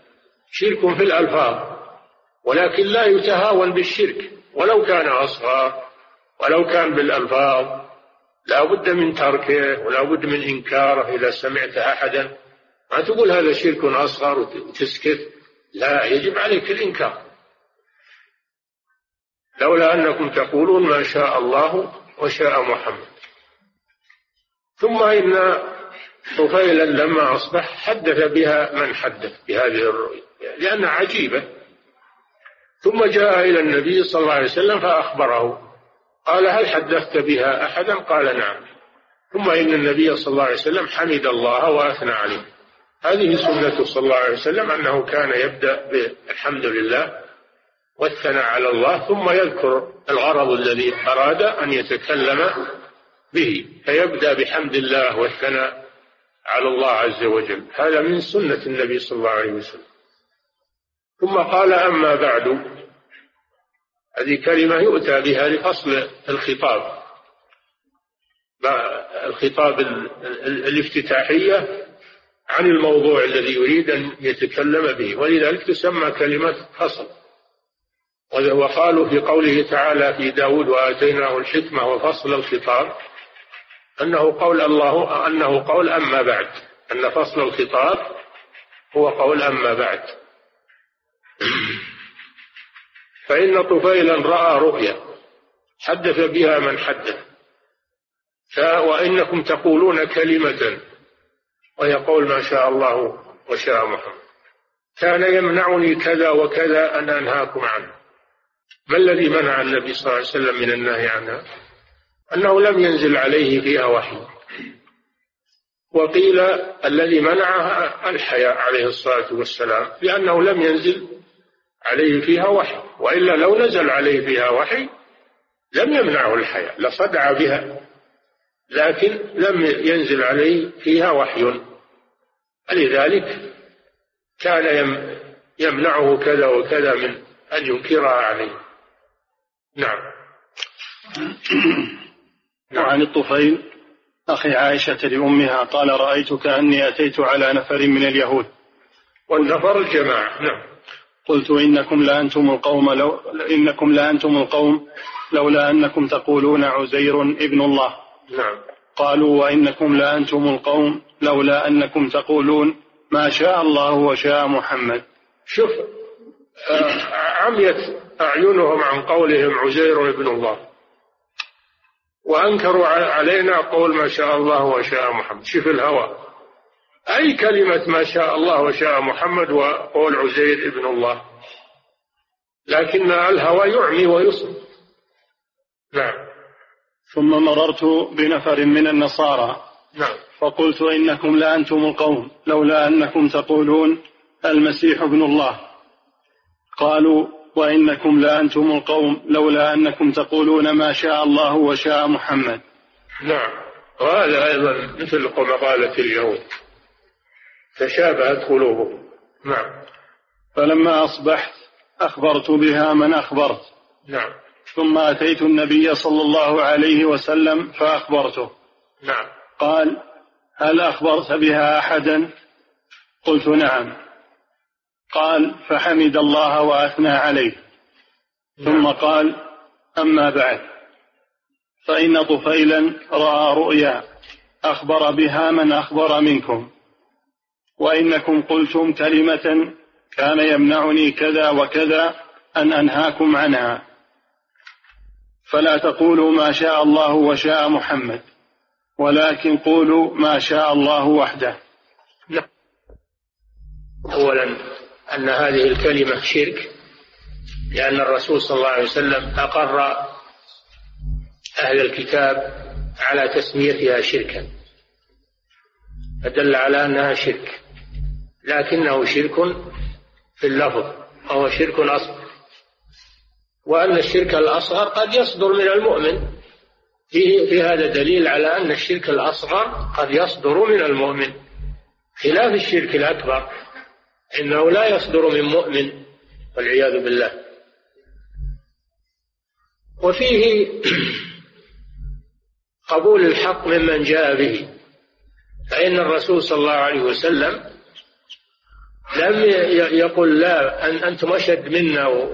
شرك في الألفاظ. ولكن لا يتهاون بالشرك. ولو كان أصغر ولو كان بالألفاظ لا بد من تركه ولا بد من إنكاره إذا سمعت أحدا. ما تقول هذا شرك أصغر وتسكت؟ لا يجب عليك الإنكار. لولا أنكم تقولون ما شاء الله وشاء محمد. ثم إن طفيلا لما أصبح حدث بها من حدث بهذه الرؤيا لأنها عجيبة. ثم جاء إلى النبي صلى الله عليه وسلم فأخبره. قال هل حدثت بها أحدا؟ قال نعم. ثم إن النبي صلى الله عليه وسلم حمد الله وأثنى عليه. هذه سنته صلى الله عليه وسلم أنه كان يبدأ بالحمد لله والثناء على الله ثم يذكر الغرض الذي أراد أن يتكلم به فيبدأ بحمد الله والثناء على الله عز وجل. هذا من سنة النبي صلى الله عليه وسلم. ثم قال أما بعد. هذه كلمة يؤتى بها لفصل الخطاب. الخطاب الافتتاحية عن الموضوع الذي يريد أن يتكلم به. ولذلك تسمى كلمة فصل. وقالوا في قوله تعالى في داود وآتيناه الحكمة وفصل الخطاب أنه قول الله أنه قول أما بعد. أن فصل الخطاب هو قول أما بعد. فإن طفيلا رأى رؤيا حدث بها من حدث. وإنكم تقولون كلمة وهي قول ما شاء الله وشاء محمد. كان يمنعني كذا وكذا أن أنهاكم عنه. ما الذي منع النبي صلى الله عليه وسلم من النهي عنها؟ أنه لم ينزل عليه فيها وحي. وقيل الذي منعها الحياء عليه الصلاة والسلام لأنه لم ينزل عليه فيها وحي. وإلا لو نزل عليه فيها وحي لم يمنعه الحياء لصدع بها. لكن لم ينزل عليه فيها وحي. فلذلك كان يمنعه كذا وكذا من أن ينكرها عليه. نعم. وعن الطفيل أخي عائشة لأمها قال رأيت كأني أتيت على نفر من اليهود. والنفر الجماعة نعم. قلت إنكم لأنتم القوم لو إنكم لأنتم القوم لولا أنكم تقولون عزير ابن الله. نعم. قالوا وإنكم لأنتم القوم لولا أنكم تقولون ما شاء الله وشاء محمد. شوف عميت أعينهم عن قولهم عزير ابن الله. وأنكروا علينا قول ما شاء الله وشاء محمد. شوف الهوى. أي كلمة ما شاء الله وشاء محمد وقول عزير ابن الله. لكن الهوى يعمي ويصم. نعم. ثم مررت بنفر من النصارى. نعم. فقلت إنكم لأنتم القوم لولا أنكم تقولون المسيح ابن الله. قالوا وإنكم لأنتم القوم لولا أنكم تقولون ما شاء الله وشاء محمد. نعم. وهذا أيضا مثل مقالة اليهود. تشابهت قلوبهم. نعم. فلما أصبحت أخبرت بها من أخبرت. نعم. ثم أتيت النبي صلى الله عليه وسلم فأخبرته. نعم. قال هل أخبرت بها أحدا؟ قلت نعم. قال فحمد الله وأثنى عليه. ثم نعم. قال أما بعد. فإن طفيلا رأى رؤيا أخبر بها من أخبر منكم. وإنكم قلتم كلمة كان يمنعني كذا وكذا أن أنهاكم عنها فلا تقولوا ما شاء الله وشاء محمد ولكن قولوا ما شاء الله وحده لا. أولا أن هذه الكلمة شرك لأن الرسول صلى الله عليه وسلم أقر أهل الكتاب على تسميتها شركا فدل على أنها شرك لكنه شرك في اللفظ وهو شرك أصغر وأن الشرك الأصغر قد يصدر من المؤمن. فيه في هذا دليل على أن الشرك الأصغر قد يصدر من المؤمن. خلاف الشرك الأكبر إنه لا يصدر من مؤمن والعياذ بالله. وفيه قبول الحق ممن جاء به فإن الرسول صلى الله عليه وسلم لم يقل لا. أن أنتم أشد منا.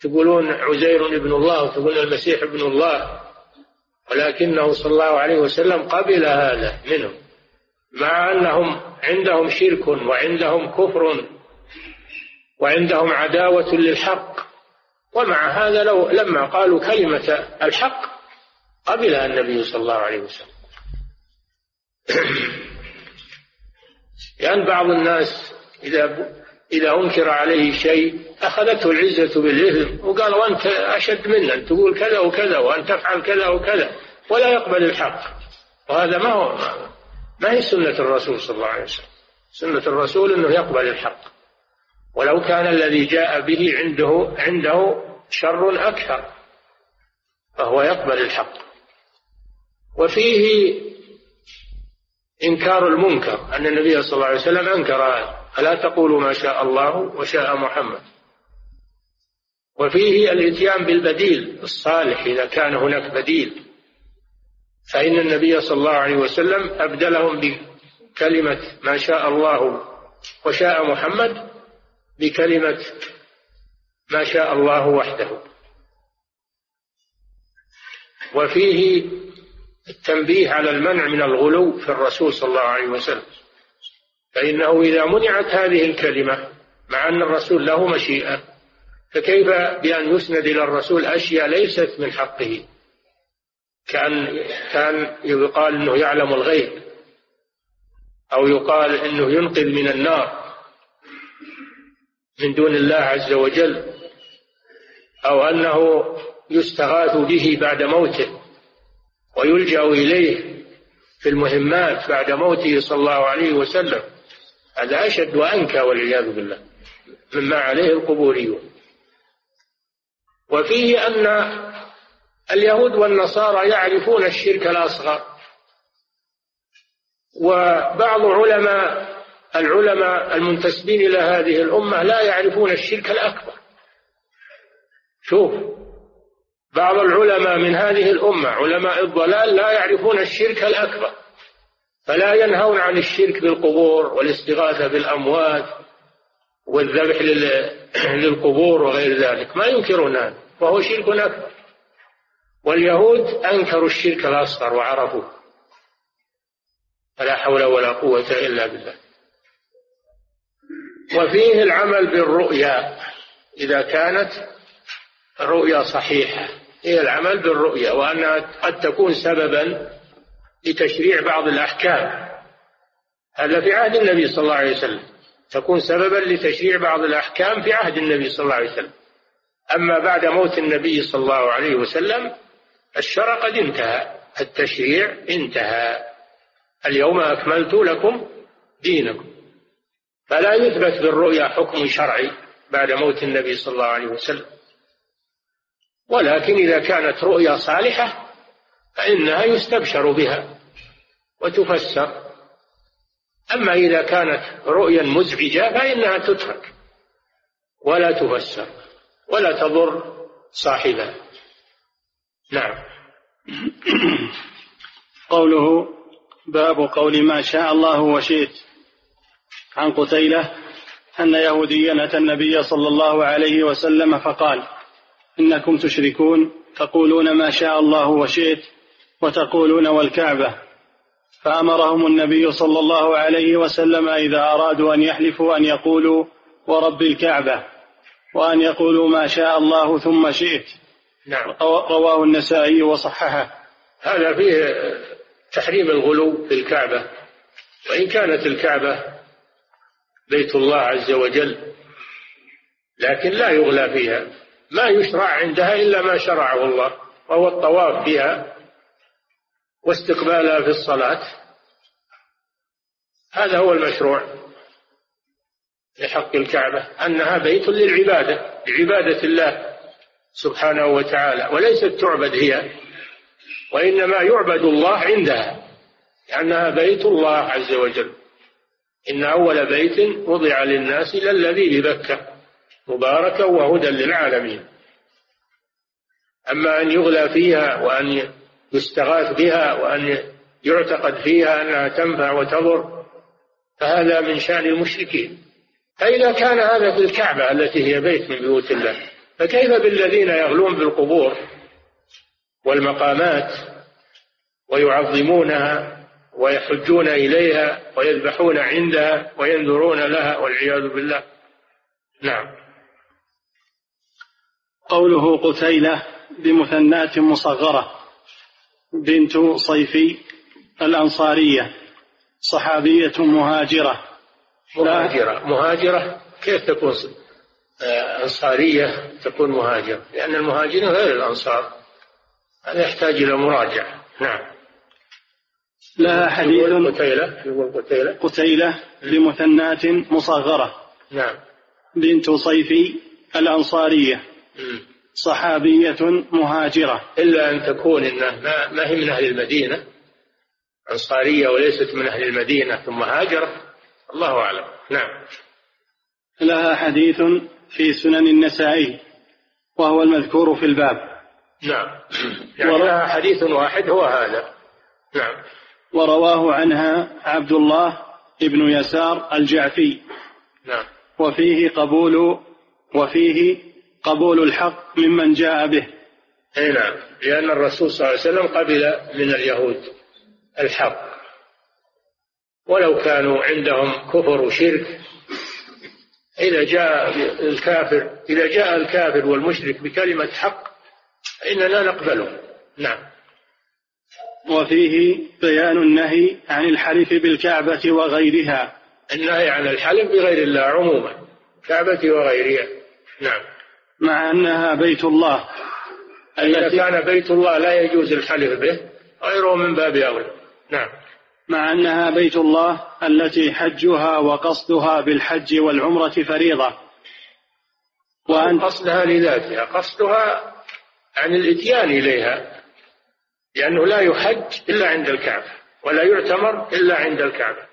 تقولون عزير ابن الله وتقولون المسيح ابن الله. ولكنه صلى الله عليه وسلم قبل هذا منهم. مع أنهم عندهم شرك وعندهم كفر وعندهم عداوة للحق. ومع هذا لو لما قالوا كلمة الحق قبلها النبي صلى الله عليه وسلم. لأن بعض الناس إذا إذا أنكر عليه شيء أخذته العزة بالإثم وقال وأنت أشد منا تقول كذا وكذا وأن تفعل كذا وكذا ولا يقبل الحق. وهذا ما هو ما هي سنة الرسول صلى الله عليه وسلم؟ سنة الرسول أنه يقبل الحق. ولو كان الذي جاء به عنده عنده شر أكثر فهو يقبل الحق. وفيه إنكار المنكر أن النبي صلى الله عليه وسلم أنكر ألا تقولوا ما شاء الله وشاء محمد؟ وفيه الاتيان بالبديل الصالح إذا كان هناك بديل. فإن النبي صلى الله عليه وسلم أبدلهم بكلمة ما شاء الله وشاء محمد بكلمة ما شاء الله وحده. وفيه التنبيه على المنع من الغلو في الرسول صلى الله عليه وسلم. فإنه إذا منعت هذه الكلمة مع أن الرسول له مشيئة فكيف بأن يسند إلى الرسول أشياء ليست من حقه؟ كأن كأن يقال إنه يعلم الغيب أو يقال إنه ينقذ من النار من دون الله عز وجل أو أنه يستغاث به بعد موته ويلجأ إليه في المهمات بعد موته صلى الله عليه وسلم. هذا أشد وأنكى والعياذ بالله مما عليه القبوريون. وفيه أن اليهود والنصارى يعرفون الشرك الأصغر وبعض علماء العلماء المنتسبين إلى هذه الأمة لا يعرفون الشرك الأكبر. شوف بعض العلماء من هذه الأمة علماء الضلال لا يعرفون الشرك الأكبر. فلا ينهون عن الشرك بالقبور والاستغاثة بالأموات والذبح للقبور وغير ذلك. ما ينكرون هذا وهو شرك أكبر. واليهود أنكروا الشرك الأصغر وعرفوه. فلا حول ولا قوة إلا بالله. وفيه العمل بالرؤيا. إذا كانت رؤيا صحيحة هي العمل بالرؤيا وأنها قد تكون سببا لتشريع بعض الأحكام هذا في عهد النبي صلى الله عليه وسلم. تكون سببا لتشريع بعض الأحكام في عهد النبي صلى الله عليه وسلم. أما بعد موت النبي صلى الله عليه وسلم الشرع قد انتهى. التشريع انتهى. اليوم أكملت لكم دينكم. فلا يثبت بالرؤيا حكم شرعي بعد موت النبي صلى الله عليه وسلم. ولكن إذا كانت رؤيا صالحة فإنها يستبشر بها وتفسر. أما إذا كانت رؤيا مزعجة فإنها تترك ولا تفسر ولا تضر صاحبها. نعم. قوله باب قول ما شاء الله وشئت عن قتيلة أن يهوديا أتى النبي صلى الله عليه وسلم فقال إنكم تشركون تقولون ما شاء الله وشئت وتقولون والكعبة. فأمرهم النبي صلى الله عليه وسلم إذا أرادوا أن يحلفوا أن يقولوا ورب الكعبة وأن يقولوا ما شاء الله ثم شئت. نعم. رواه النسائي وصححه. هذا فيه تحريم الغلو في الكعبة. وإن كانت الكعبة بيت الله عز وجل لكن لا يغلى فيها. ما يشرع عندها إلا ما شرعه الله وهو الطواف بها واستقبالها في الصلاة. هذا هو المشروع في حق الكعبة أنها بيت للعبادة لعبادة الله سبحانه وتعالى وليست تعبد هي وإنما يعبد الله عندها لأنها بيت الله عز وجل. إن أول بيت وضع للناس للذي ببكة مباركا وهدى للعالمين. أما أن يغلى فيها وأن يستغاث بها وأن يعتقد فيها أنها تنفع وتضر فهذا من شأن المشركين. فإذا كان هذا في الكعبة التي هي بيت من بيوت الله فكيف بالذين يغلون بالقبور والمقامات ويعظمونها ويحجون إليها ويذبحون عندها وينذرون لها والعياذ بالله؟ نعم. قوله قتيلة بمثنات مصغرة. بنت صيفي الأنصارية صحابية مهاجرة. مهاجرة. مهاجرة؟ كيف تكون أنصارية تكون مهاجر لأن المهاجرين غير الأنصار. هذا يحتاج إلى مراجعة. نعم. لها حديث. قتيلة. يقول قتيلة. قتيلة بمثنات مصغرة. نعم. بنت صيفي الأنصارية. صحابية مهاجرة. إلا أن تكون إنه ما, ما هي من أهل المدينة أنصارية وليست من أهل المدينة ثم هاجرت الله أعلم. نعم. لها حديث في سنن النسائي وهو المذكور في الباب. نعم. يعني لها حديث واحد هو هذا. نعم. ورواه عنها عبد الله ابن يسار الجعفي. نعم. وفيه قبول وفيه قبول الحق ممن جاء به. أي نعم. لأن الرسول صلى الله عليه وسلم قبل من اليهود الحق. ولو كانوا عندهم كفر وشرك إذا جاء الكافر إذا جاء الكافر والمشرك بكلمة حق فإننا نقبله. نعم. وفيه بيان النهي عن الحلف بالكعبة وغيرها. النهي عن الحلف بغير الله عموما. كعبة وغيرها. نعم. مع أنها بيت الله. إذا كان بيت الله لا يجوز الحلف به غيره من باب أولى. نعم. مع أنها بيت الله التي حجها وقصدها بالحج والعمرة فريضة. وأن قصدها لذاتها قصدها عن الإتيان إليها لأنه لا يحج إلا عند الكعبة ولا يعتمر إلا عند الكعبة.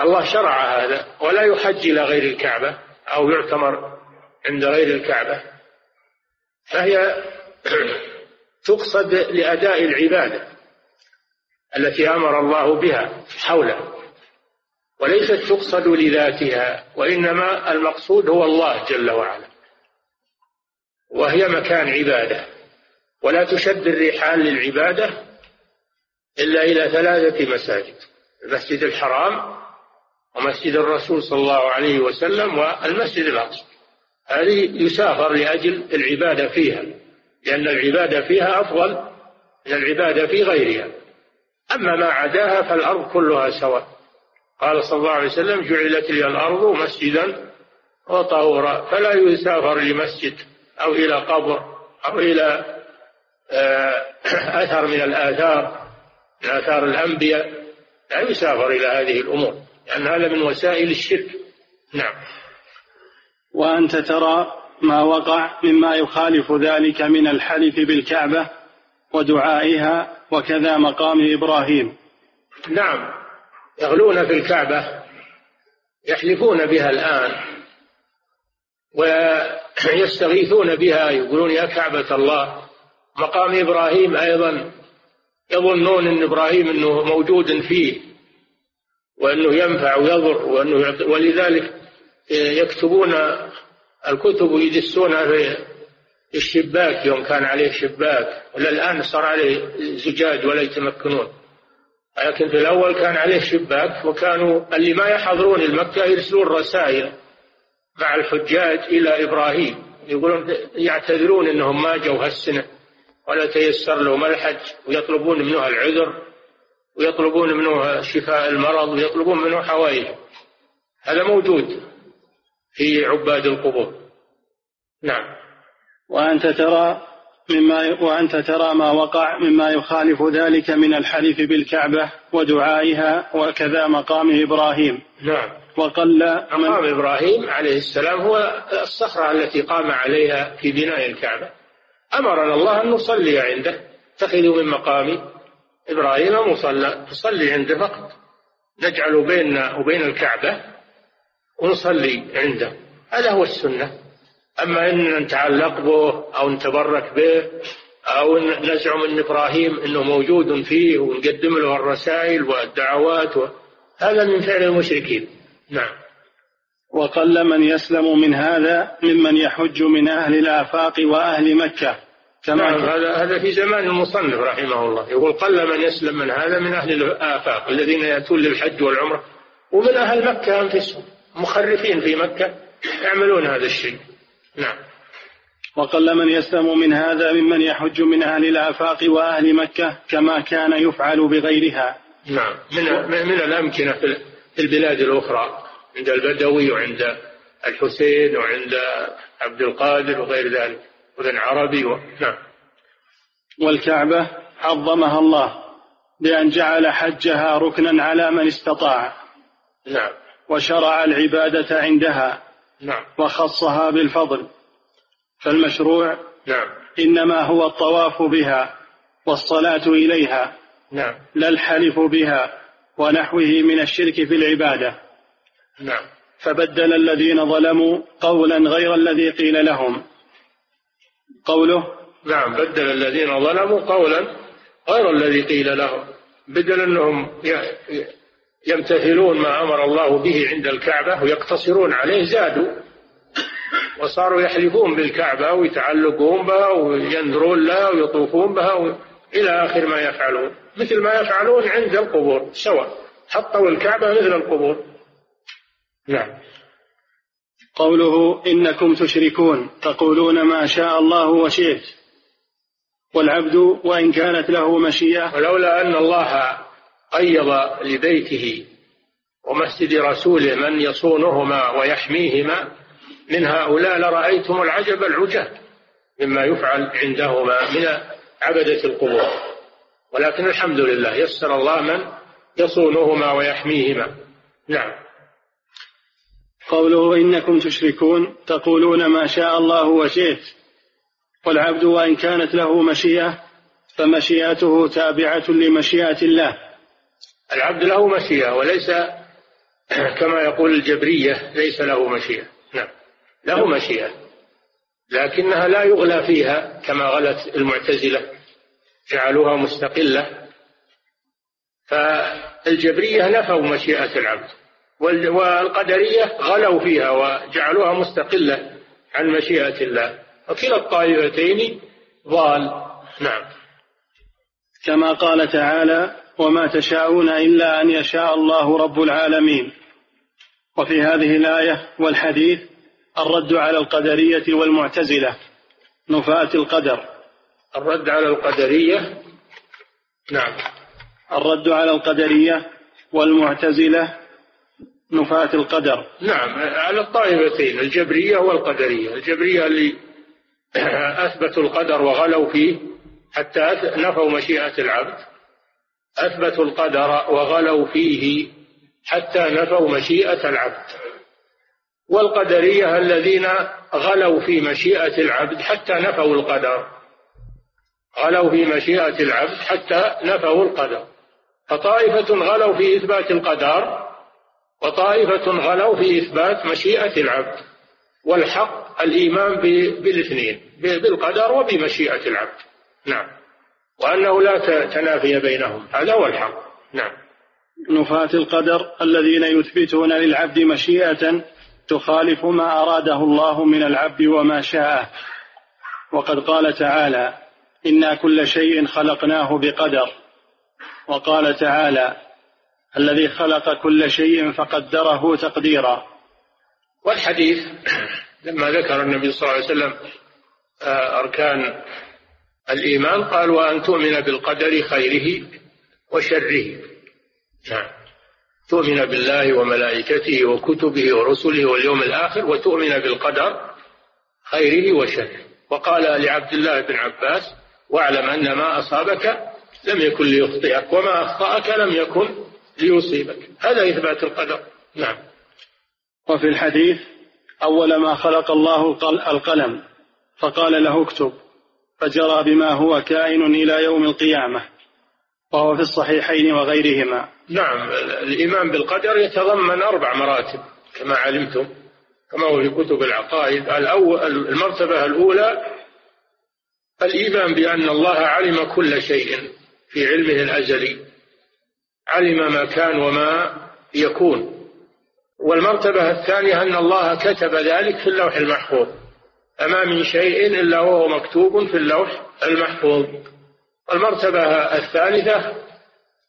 الله شرع هذا ولا يحج إلى غير الكعبة أو يعتمر عند غير الكعبة فهي تقصد لأداء العبادة التي أمر الله بها حوله وليست تقصد لذاتها وإنما المقصود هو الله جل وعلا وهي مكان عبادة ولا تشد الرحال للعبادة إلا إلى ثلاثة مساجد المسجد الحرام ومسجد الرسول صلى الله عليه وسلم والمسجد الأقصى. هذه يسافر لأجل العبادة فيها لأن العبادة فيها أفضل من العبادة في غيرها. أما ما عداها فالأرض كلها سواء. قال صلى الله عليه وسلم جعلت لي الأرض مسجدا وطهورا. فلا يسافر لمسجد أو إلى قبر أو إلى آه، أثر من الآثار من آثار الأنبياء. لا يسافر إلى هذه الأمور لأن هذا من وسائل الشرك. نعم. وأنت ترى ما وقع مما يخالف ذلك من الحلف بالكعبة ودعائها وكذا مقام إبراهيم. نعم يغلون في الكعبة يحلفون بها الآن ويستغيثون بها يقولون يا كعبة الله مقام إبراهيم أيضا يظنون أن إبراهيم أنه موجود فيه وأنه ينفع ويضر وأنه ولذلك يكتبون الكتب ويدسونها في الشباك يوم كان عليه شباك ولا الآن صار عليه زجاج ولا يتمكنون. لكن في الأول كان عليه شباك وكانوا اللي ما يحضرون المكة يرسلون رسائل مع الحجاج إلى إبراهيم. يقولون يعتذرون أنهم ما جوا هالسنة ولا تيسر لهم الحج ويطلبون منه العذر ويطلبون منه شفاء المرض ويطلبون منه حوائج. هذا موجود. في عباد القبور. نعم. وأنت ترى مما وأنت ترى ما وقع مما يخالف ذلك من الحلف بالكعبة ودعائها وكذا مقام إبراهيم. نعم. وقل مقام إبراهيم عليه السلام هو الصخرة التي قام عليها في بناء الكعبة. أمرنا الله أن نصلي عنده. اتخذوا من مقام إبراهيم مصلى. نصلي عنده فقط. نجعل بيننا وبين الكعبة ونصلي عنده. هذا هو السنة. أما أن نتعلق به أو نتبرك به أو نزعم أن إبراهيم أنه موجود فيه ونقدم له الرسائل والدعوات و... هذا من فعل المشركين. نعم. وقل من يسلم من هذا ممن يحج من أهل الآفاق وأهل مكة. كما نعم هذا هذا في زمان المصنف رحمه الله. يقول قل من يسلم من هذا من أهل الآفاق الذين يأتون للحج والعمرة ومن أهل مكة أنفسهم. مخرفين في مكة يعملون هذا الشيء. نعم. وقل من يسلم من هذا ممن يحج من أهل الآفاق وأهل مكة كما كان يفعل بغيرها. نعم. من, من الأمكنة في البلاد الأخرى عند البدوي وعند الحسين وعند عبد القادر وغير ذلك وابن عربي و... نعم. والكعبة عظمها الله بأن جعل حجها ركنا على من استطاع. نعم. وشرع العبادة عندها نعم. وخصها بالفضل. فالمشروع نعم. إنما هو الطواف بها والصلاة إليها نعم. لا الحلف بها ونحوه من الشرك في العبادة. نعم. فبدل الذين ظلموا قولا غير الذي قيل لهم. قوله؟ نعم. بدل الذين ظلموا قولا غير الذي قيل لهم. بدل انهم يمتثلون ما أمر الله به عند الكعبة ويقتصرون عليه زادوا. وصاروا يحلفون بالكعبة ويتعلقون بها وينذرون لها ويطوفون بها إلى آخر ما يفعلون. مثل ما يفعلون عند القبور سواء حطوا الكعبة مثل القبور. نعم. قوله إنكم تشركون تقولون ما شاء الله وشئت والعبد وإن كانت له مشيئة. ولولا أن الله قيض لبيته ومسجد رسوله من يصونهما ويحميهما من هؤلاء لرأيتم العجب العجاب مما يفعل عندهما من عبدة القبور. ولكن الحمد لله يسر الله من يصونهما ويحميهما. نعم. قوله إنكم تشركون تقولون ما شاء الله وشئت والعبد وإن كانت له مشيئة فمشيئته تابعة لمشيئة الله. العبد له مشيئة وليس كما يقول الجبرية ليس له مشيئة. نعم له مشيئة لكنها لا يغلى فيها كما غلت المعتزلة. جعلوها مستقلة. فالجبرية نفوا مشيئة العبد والقدرية غلوا فيها وجعلوها مستقلة عن مشيئة الله. وكلا الطائفتين ضال. نعم. كما قال تعالى وما تشاءون إلا أن يشاء الله رب العالمين. وفي هذه الآية والحديث الرد على القدرية والمعتزلة. نفاة القدر. الرد على القدرية؟ نعم. الرد على القدرية والمعتزلة نفاة القدر. نعم على الطائفتين الجبرية والقدرية. الجبرية اللي أثبتوا القدر وغلوا فيه حتى نفوا مشيئة العبد. أثبتوا القدر وغلوا فيه حتى نفوا مشيئة العبد. والقدرية الذين غلوا في مشيئة العبد حتى نفوا القدر. غلوا في مشيئة العبد حتى نفوا القدر. فطائفة غلوا في إثبات القدر وطائفة غلوا في إثبات مشيئة العبد. والحق الإيمان بالإثنين بالقدر وبمشيئة العبد. نعم. وأنه لا تنافي بينهم. هذا هو الحق. نعم. نفاة القدر الذين يثبتون للعبد مشيئة تخالف ما أراده الله من العبد وما شاءه. وقد قال تعالى إنا كل شيء خلقناه بقدر وقال تعالى الذي خلق كل شيء فقدره تقديرا والحديث لما ذكر النبي صلى الله عليه وسلم آه، أركان الإيمان قال وأن تؤمن بالقدر خيره وشره. نعم. تؤمن بالله وملائكته وكتبه ورسله واليوم الآخر وتؤمن بالقدر خيره وشره. وقال لعبد الله بن عباس واعلم أن ما أصابك لم يكن ليخطئك وما أخطأك لم يكن ليصيبك. هذا إثبات القدر. نعم. وفي الحديث أول ما خلق الله القلم فقال له اكتب. فجرى بما هو كائن إلى يوم القيامة وهو في الصحيحين وغيرهما. نعم الإيمان بالقدر يتضمن أربع مراتب كما علمتم كما هو في كتب العقائد. الأول المرتبة الأولى الإيمان بأن الله علم كل شيء في علمه الأزلي علم ما كان وما يكون. والمرتبة الثانية أن الله كتب ذلك في اللوح المحفوظ. فما من شيء إلا وهو مكتوب في اللوح المحفوظ. المرتبة الثالثة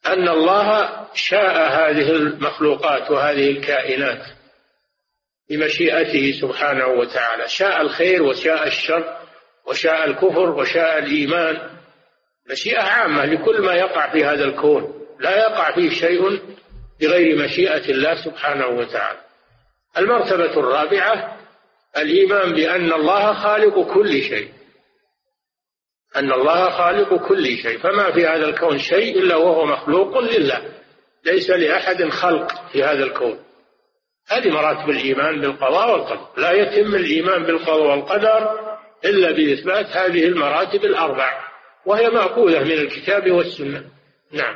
أن الله شاء هذه المخلوقات وهذه الكائنات بمشيئته سبحانه وتعالى. شاء الخير وشاء الشر وشاء الكفر وشاء الإيمان. مشيئة عامة لكل ما يقع في هذا الكون. لا يقع فيه شيء بغير مشيئة الله سبحانه وتعالى. المرتبة الرابعة الإيمان بأن الله خالق كل شيء. أن الله خالق كل شيء. فما في هذا الكون شيء إلا وهو مخلوق لله. ليس لأحد خلق في هذا الكون. هذه مراتب الإيمان بالقضاء والقدر. لا يتم الإيمان بالقضاء والقدر إلا بإثبات هذه المراتب الأربع. وهي مأخوذة من الكتاب والسنة. نعم.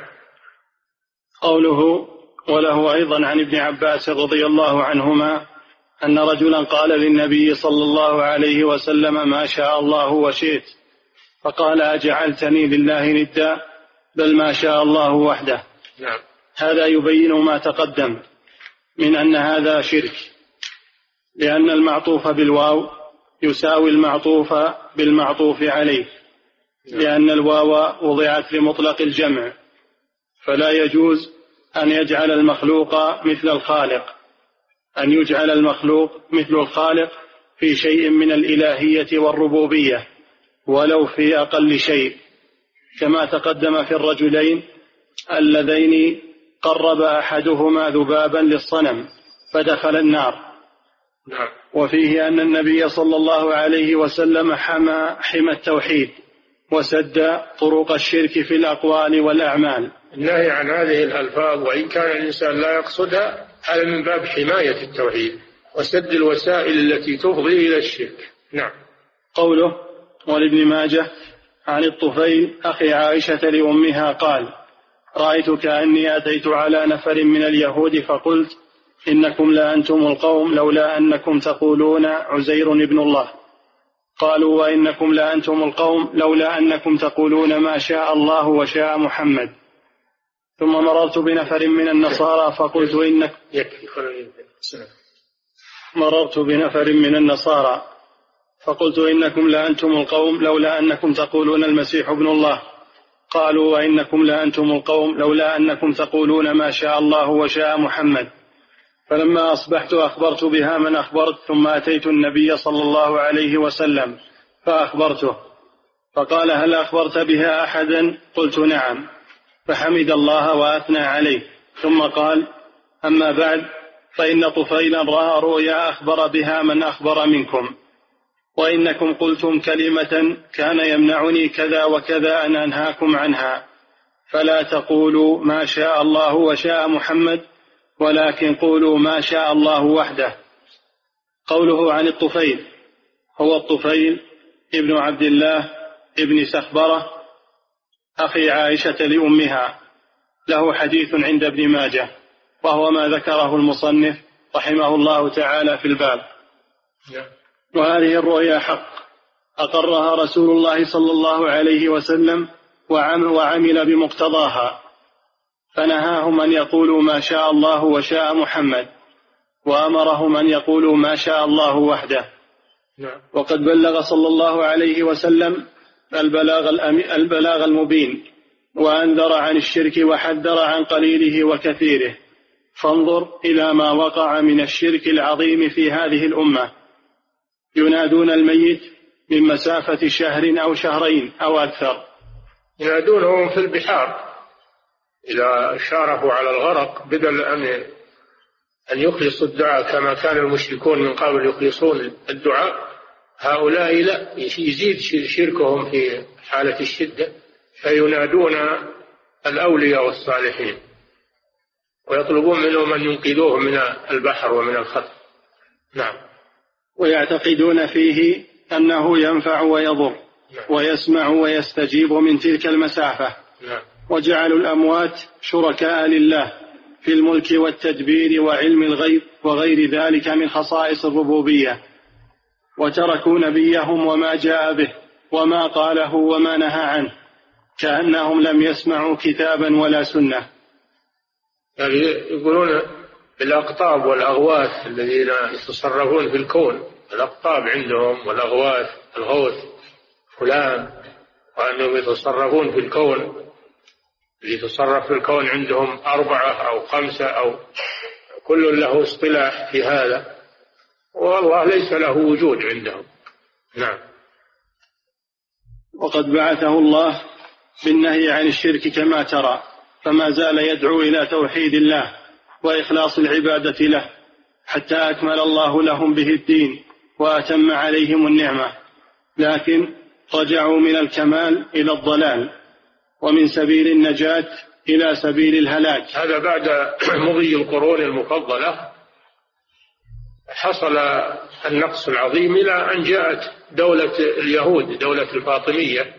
قوله وله أيضا عن ابن عباس رضي الله عنهما أن رجلا قال للنبي صلى الله عليه وسلم ما شاء الله وشئت. فقال أجعلتني لله ندا بل ما شاء الله وحده. نعم. هذا يبين ما تقدم من أن هذا شرك. لأن المعطوف بالواو يساوي المعطوف بالمعطوف عليه. لأن الواو وضعت لمطلق الجمع. فلا يجوز أن يجعل المخلوق مثل الخالق. أن يجعل المخلوق مثل الخالق في شيء من الإلهية والربوبية ولو في أقل شيء. كما تقدم في الرجلين اللذين قرب أحدهما ذبابا للصنم فدخل النار. نعم. وفيه أن النبي صلى الله عليه وسلم حمى حمى التوحيد وسد طرق الشرك في الأقوال والأعمال. النهي عن هذه الألفاظ وإن كان الإنسان لا يقصدها هذا من باب حماية التوحيد وسد الوسائل التي تفضي إلى الشرك. نعم. قوله ولابن ماجه عن الطفيل أخي عائشة لأمها قال رأيت كأني أتيت على نفر من اليهود فقلت إنكم لأنتم القوم لولا أنكم تقولون عزير ابن الله. قالوا وإنكم لأنتم القوم لولا أنكم تقولون ما شاء الله وشاء محمد. ثم مررت بنفر من النصارى فقلت إنك يكفي مررت بنفر من النصارى فقلت إنكم لأنتم القوم لولا أنكم تقولون المسيح ابن الله. قالوا وإنكم لأنتم القوم لولا أنكم تقولون ما شاء الله وشاء محمد. فلما أصبحت أخبرت بها من أخبرت ثم أتيت النبي صلى الله عليه وسلم فأخبرته. فقال هل أخبرت بها أحدا؟ قلت نعم. فحمد الله وأثنى عليه. ثم قال أما بعد فإن طفيلا رأى رؤيا أخبر بها من أخبر منكم. وإنكم قلتم كلمة كان يمنعني كذا وكذا أن أنهاكم عنها. فلا تقولوا ما شاء الله وشاء محمد ولكن قولوا ما شاء الله وحده. قوله عن الطفيل هو الطفيل ابن عبد الله ابن سخبرة أخي عائشة لأمها له حديث عند ابن ماجه وهو ما ذكره المصنف رحمه الله تعالى في الباب. وهذه الرؤيا حق أقرها رسول الله صلى الله عليه وسلم وعمل بمقتضاها فنهاهم أن يقولوا ما شاء الله وشاء محمد وأمرهم أن يقولوا ما شاء الله وحده نعم. وقد بلغ صلى الله عليه وسلم البلاغ, البلاغ المبين وأنذر عن الشرك وحذر عن قليله وكثيره. فانظر إلى ما وقع من الشرك العظيم في هذه الأمة. ينادون الميت من مسافة شهر أو شهرين أو أكثر. ينادونهم في البحار. إذا شارفوا على الغرق بدل أن أن يخلصوا الدعاء كما كان المشركون من قبل يخلصون الدعاء. هؤلاء لا يزيد شركهم في حالة الشدة فينادون الأولياء والصالحين ويطلبون منهم أن ينقذوهم من البحر ومن الخطر نعم ويعتقدون فيه أنه ينفع ويضر نعم. ويسمع ويستجيب من تلك المسافة نعم. وجعلوا الأموات شركاء لله في الملك والتدبير وعلم الغيب وغير ذلك من خصائص الربوبية وتركوا نبيهم وما جاء به وما قاله وما نهى عنه كأنهم لم يسمعوا كتابا ولا سنة. يعني يقولون الأقطاب والأغواث الذين يتصرفون في الكون الأقطاب عندهم والأغواث الغوث فلان وأنهم يتصرفون في الكون. اللي يتصرف في الكون عندهم أربعة أو خمسة أو كل له اصطلاح في هذا. والله ليس له وجود عندهم. نعم. وقد بعثه الله بالنهي عن الشرك كما ترى فما زال يدعو إلى توحيد الله وإخلاص العبادة له حتى أكمل الله لهم به الدين وأتم عليهم النعمة. لكن رجعوا من الكمال إلى الضلال ومن سبيل النجاة إلى سبيل الهلاك. هذا بعد مضي القرون المفضلة حصل النقص العظيم إلى أن جاءت دولة اليهود دولة الفاطمية.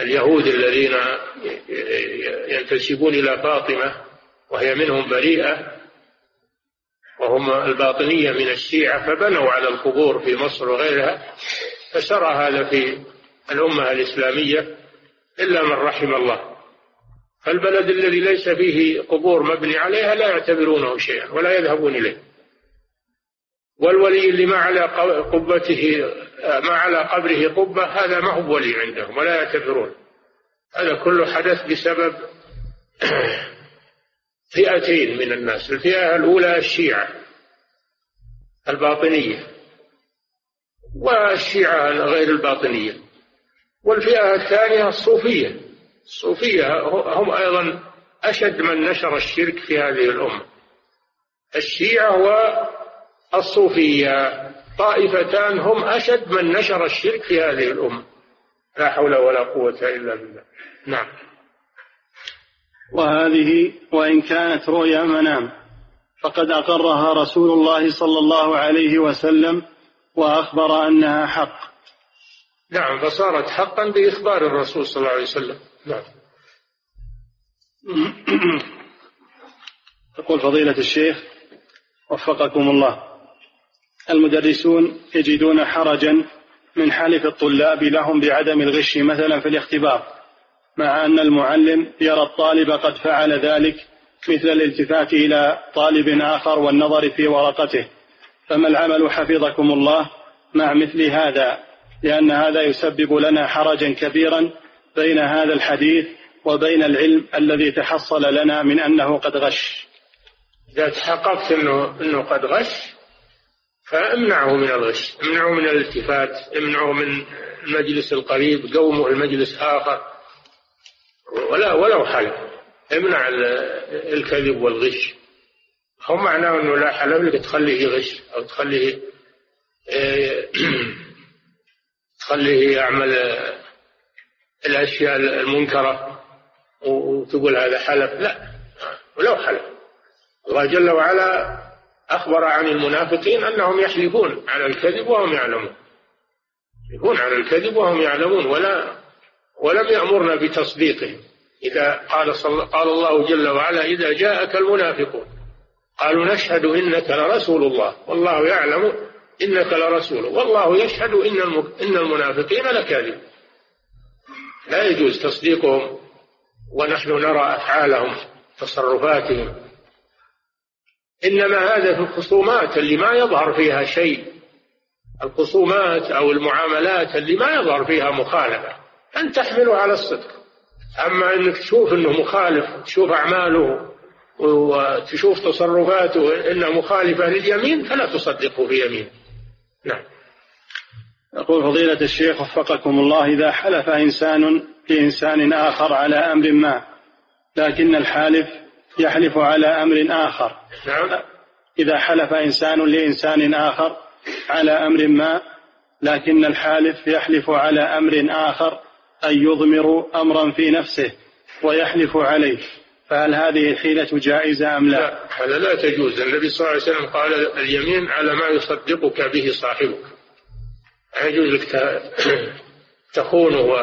اليهود الذين ينتسبون إلى فاطمة وهي منهم بريئة وهم الباطنية من الشيعة فبنوا على القبور في مصر وغيرها فسرى هذا في الأمة الإسلامية إلا من رحم الله. فالبلد الذي ليس فيه قبور مبني عليها لا يعتبرونه شيئا ولا يذهبون إليه. والولي اللي ما على قبته ما على قبره قبة هذا ما هو ولي عندهم ولا يعتبرون. هذا كله حدث بسبب فئتين من الناس الفئة الأولى الشيعة الباطنية والشيعة غير الباطنية والفئة الثانية الصوفية. الصوفية هم أيضا أشد من نشر الشرك في هذه الأمة. الشيعة والصوفية طائفتان هم أشد من نشر الشرك في هذه الأمة. لا حول ولا قوة إلا بالله. نعم. وهذه وإن كانت رؤيا منام. فقد أقرها رسول الله صلى الله عليه وسلم وأخبر أنها حق. نعم فصارت حقا بإخبار الرسول صلى الله عليه وسلم. نعم. يقول فضيلة الشيخ وفقكم الله. المدرسون يجدون حرجا من حلف الطلاب لهم بعدم الغش مثلا في الاختبار مع أن المعلم يرى الطالب قد فعل ذلك مثل الالتفات إلى طالب آخر والنظر في ورقته. فما العمل حفظكم الله مع مثل هذا؟ لأن هذا يسبب لنا حرجا كبيرا بين هذا الحديث وبين العلم الذي تحصل لنا من أنه قد غش. إذا تحققت أنه, إنه قد غش فامنعه من الغش امنعه من الالتفات امنعه من المجلس القريب قومه المجلس آخر. ولا ولو حلف. امنع الكذب والغش. هو معناه إنه لا حلف لك تخليه يغش أو تخليه إيه، تخليه يعمل الأشياء المنكرة وتقول هذا حلف. لا. ولو حلف. الله جل وعلا أخبر عن المنافقين أنهم يحلفون على الكذب وهم يعلمون. يحلفون على الكذب وهم يعلمون ولا ولم يأمرنا بتصديقهم. إذا قال, صل... قال الله جل وعلا إذا جاءك المنافقون قالوا نشهد إنك لرسول الله. والله يعلم إنك لرسول والله يشهد إن, الم... إن المنافقين لكاذب لا يجوز تصديقهم ونحن نرى أفعالهم تصرفاتهم إنما هذا في الخصومات اللي ما يظهر فيها شيء. الخصومات أو المعاملات اللي ما يظهر فيها مخالفة. أن تحمله على الصدق. أما أنك تشوف أنه مخالف تشوف أعماله وتشوف تصرفاته إنها مخالفة لليمين فلا تصدقه في يمين. نعم. يقول فضيلة الشيخ وفقكم الله إذا حلف إنسان لإنسان آخر على أمر ما لكن الحالف يحلف على أمر آخر. نعم. إذا حلف إنسان لإنسان آخر على أمر ما لكن الحالف يحلف على أمر آخر أن يضمر أمرا في نفسه ويحلف عليه. فهل هذه الحيلة جائزة أم لا؟ لا هذا لا تجوز. النبي صلى الله عليه وسلم قال اليمين على ما يصدقك به صاحبك. يجوز لك تخونه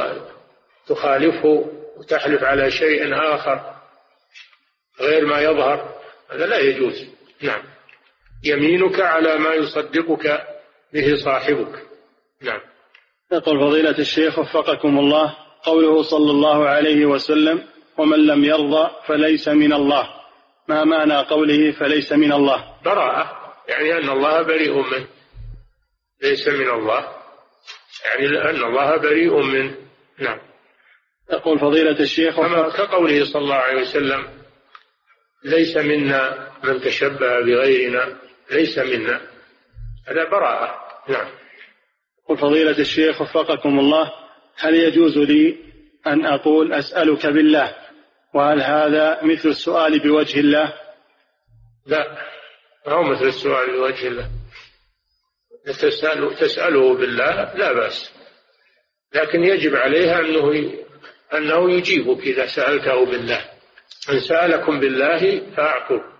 وتخالفه وتحلف على شيء آخر. غير ما يظهر هذا لا يجوز. نعم. يمينك على ما يصدقك به صاحبك. نعم. يقول فضيلة الشيخ وفقكم الله قوله صلى الله عليه وسلم ومن لم يرضى فليس من الله. ما معنى قوله فليس من الله؟ براءة يعني أن الله بريء منه. ليس من الله. يعني أن الله بريء منه. نعم. يقول فضيلة الشيخ كما كقوله صلى الله عليه وسلم ليس منا من تشبه بغيرنا ليس منا. هذا براءة. نعم. قل فضيلة الشيخ وفقكم الله هل يجوز لي أن أقول أسألك بالله وهل هذا مثل السؤال بوجه الله؟ لا ما هو مثل السؤال بوجه الله. تسأل تسأله بالله لا بأس. لكن يجب عليها أنه أنه يجيبك إذا سألته بالله. من سألكم بالله فأعطوه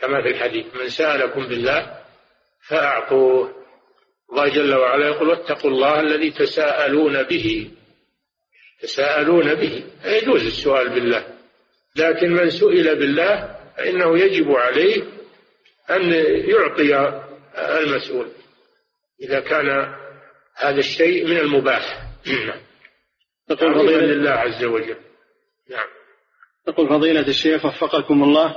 كما في الحديث من سألكم بالله فأعطوه الله جل وعلا يقول واتقوا الله الذي تساءلون به. تساءلون به. يجوز السؤال بالله. لكن من سئل بالله فإنه يجب عليه أن يعطي المسؤول. إذا كان هذا الشيء من المباح. نعم تقول فضيلة لله عز وجل. نعم. تقول فضيلة الشيخ وفقكم الله.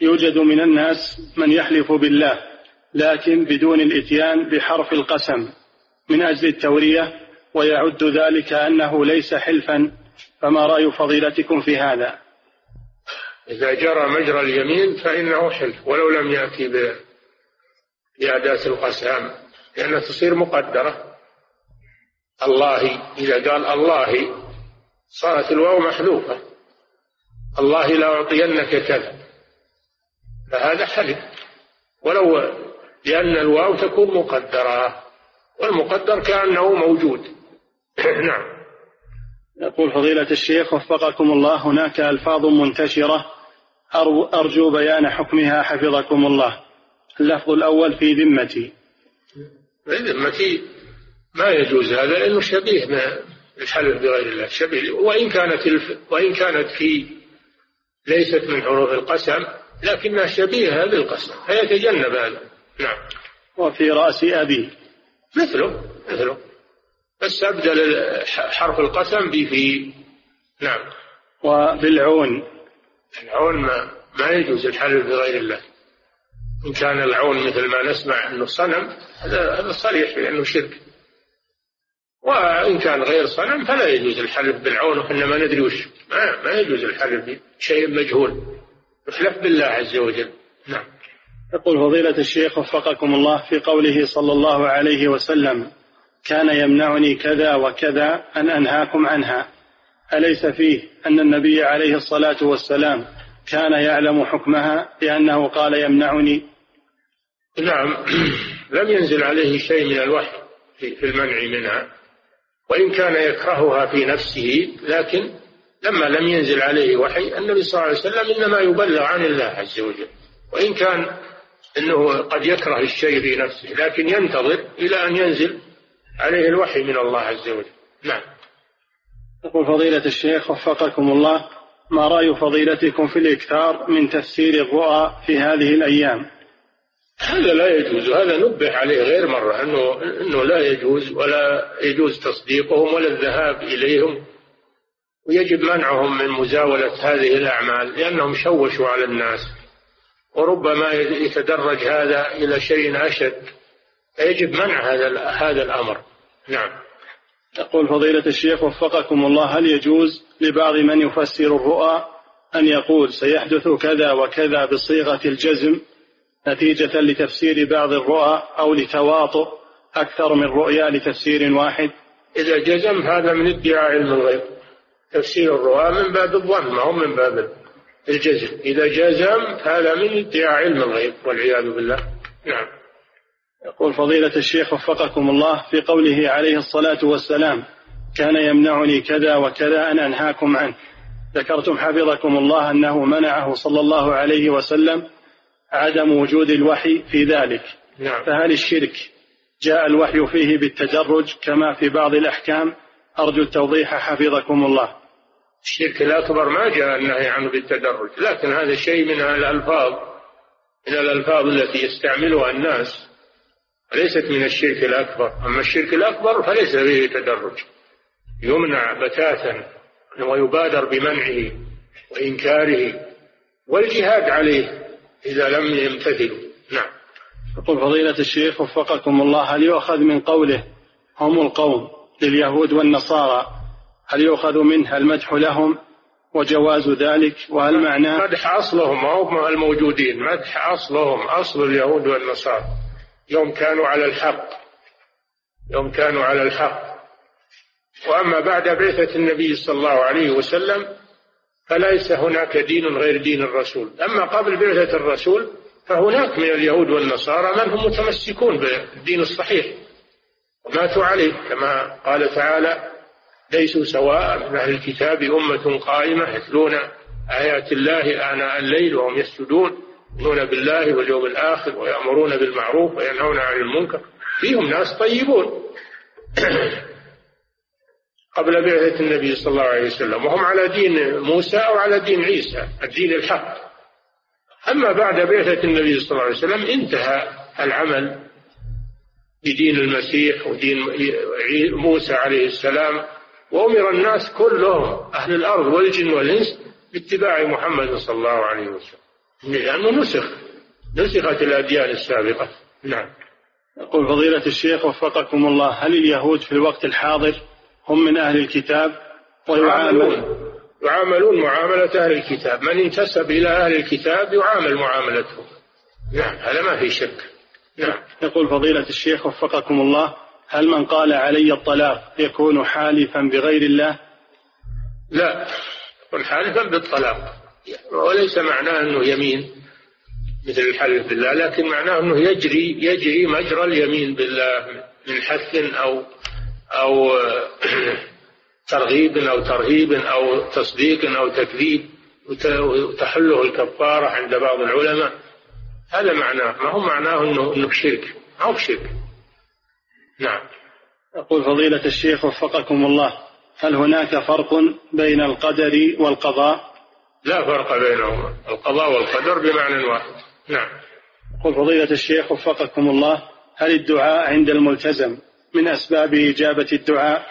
يوجد من الناس من يحلف بالله لكن بدون الإتيان بحرف القسم. من أجل التورية ويعد ذلك أنه ليس حلفا. فما رأي فضيلتكم في هذا؟ إذا جرى مجرى اليمين فإنه حلف ولو لم يأتي بأداة القسام لأنها تصير مقدرة. الله إذا قال الله صارت الواو محذوفة. الله لأعطينك كذا. فهذا حلف. ولو لأن الواو تكون مقدرة والمقدر كأنه موجود. نعم. يقول فضيلة الشيخ وفقكم الله هناك ألفاظ منتشرة. أرجو بيان حكمها حفظكم الله. اللفظ الأول في ذمتي. في ذمتي ما يجوز هذا لأنه شبيه الحلف بغير الله. شبيه. وإن كانت الف... وإن كانت في ليست من حروف القسم لكنها شبيهة بالقسم فيتجنب هذا. نعم. وفي رأس أبي. مثله مثله. بس أبدل حرف القسم بفي نعم. وبالعون. العون ما, ما يجوز الحلف بغير الله. إن كان العون مثل ما نسمع أنه صنم هذا هذا صريح بأنه شرك. وإن كان غير صنم فلا يجوز الحلف بالعون وإحنا ما ندري وش ما, ما يجوز الحلف بشيء مجهول. يحلف بالله عز وجل. نعم. يقول فضيلة الشيخ وفقكم الله في قوله صلى الله عليه وسلم كان يمنعني كذا وكذا أن أنهاكم عنها. أليس فيه أن النبي عليه الصلاة والسلام كان يعلم حكمها لأنه قال يمنعني؟ نعم. لم ينزل عليه شيء من الوحي في المنع منها. وإن كان يكرهها في نفسه لكن لما لم ينزل عليه وحي النبي صلى الله عليه وسلم إنما يبلغ عن الله عز وجل. وإن كان أنه قد يكره الشيء في نفسه لكن ينتظر إلى أن ينزل عليه الوحي من الله عز وجل. نعم. يقول فضيلة الشيخ وفقكم الله ما رأي فضيلتكم في الإكثار من تفسير الرؤى في هذه الأيام؟ هذا لا يجوز هذا نبه عليه غير مرة أنه, أنه لا يجوز ولا يجوز تصديقهم ولا الذهاب إليهم ويجب منعهم من مزاولة هذه الأعمال لأنهم شوشوا على الناس. وربما يتدرج هذا إلى شيء أشد. فيجب منع هذا هذا الأمر. نعم. يقول فضيلة الشيخ وفقكم الله هل يجوز لبعض من يفسر الرؤى أن يقول سيحدث كذا وكذا بصيغة الجزم نتيجة لتفسير بعض الرؤى أو لتواطؤ أكثر من رؤيا لتفسير واحد؟ إذا جزم هذا من ادعاء علم الغيب تفسير الرؤى من باب الظن ما هو من باب الجزم. إذا جزم هذا من ادعاء علم الغيب والعياذ بالله. نعم. يقول فضيلة الشيخ وفقكم الله في قوله عليه الصلاة والسلام كان يمنعني كذا وكذا أن أنهاكم عنه. ذكرتم حفظكم الله أنه منعه صلى الله عليه وسلم عدم وجود الوحي في ذلك. نعم. فهل الشرك جاء الوحي فيه بالتدرج كما في بعض الأحكام؟ أرجو التوضيح حفظكم الله. الشرك الأكبر ما جاء النهي عنه بالتدرج لكن هذا شيء من الألفاظ من الألفاظ التي يستعملها الناس ليست من الشرك الأكبر أما الشرك الأكبر فليس فيه تدرج يمنع بتاتا ويبادر بمنعه وإنكاره والجهاد عليه إذا لم يمتثلوا. نعم. يقول فضيلة الشيخ وفقكم الله هل يؤخذ من قوله هم القوم لليهود والنصارى هل يؤخذ منها المدح لهم وجواز ذلك؟ وهل معناه مدح أصلهم هم الموجودين. مدح أصلهم أصل اليهود والنصارى. يوم كانوا على الحق. يوم كانوا على الحق. وأما بعد بعثة النبي صلى الله عليه وسلم فليس هناك دين غير دين الرسول. أما قبل بعثة الرسول فهناك من اليهود والنصارى من هم متمسكون بالدين الصحيح. وماتوا عليه كما قال تعالى ليسوا سواء من أهل الكتاب أمة قائمة يتلون آيات الله آناء الليل وهم يسجدون يؤمنون بالله واليوم الآخر ويأمرون بالمعروف وينهون عن المنكر. فيهم ناس طيبون. قبل بعثة النبي صلى الله عليه وسلم وهم على دين موسى أو على دين عيسى الدين الحق. أما بعد بعثة النبي صلى الله عليه وسلم انتهى العمل بدين المسيح ودين موسى عليه السلام. وأمر الناس كلهم أهل الأرض والجن والإنس باتباع محمد صلى الله عليه وسلم. لأنه نسخ نسخت الأديان السابقة. نعم. يقول فضيلة الشيخ وفقكم الله هل اليهود في الوقت الحاضر هم من أهل الكتاب؟ ويعاملون. يعاملون. معاملة أهل الكتاب. من انتسب إلى أهل الكتاب يعامل معاملتهم نعم هذا ما في شك. نعم. يقول فضيلة الشيخ وفقكم الله هل من قال علي الطلاق يكون حالفا بغير الله؟ لا يكون حالفا بالطلاق. وليس معناه أنه يمين مثل الحلف بالله لكن معناه أنه يجري يجري مجرى اليمين بالله من حث أو أو ترغيب أو ترهيب أو تصديق أو تكذيب وتحله الكفارة عند بعض العلماء. هذا معناه ما هو معناه أنه أنه شرك. ما هو شرك. نعم. يقول فضيلة الشيخ وفقكم الله هل هناك فرق بين القدر والقضاء؟ لا فرق بينهما. القضاء والقدر بمعنى واحد. نعم. يقول فضيلة الشيخ وفقكم الله هل الدعاء عند الملتزم من أسباب إجابة الدعاء؟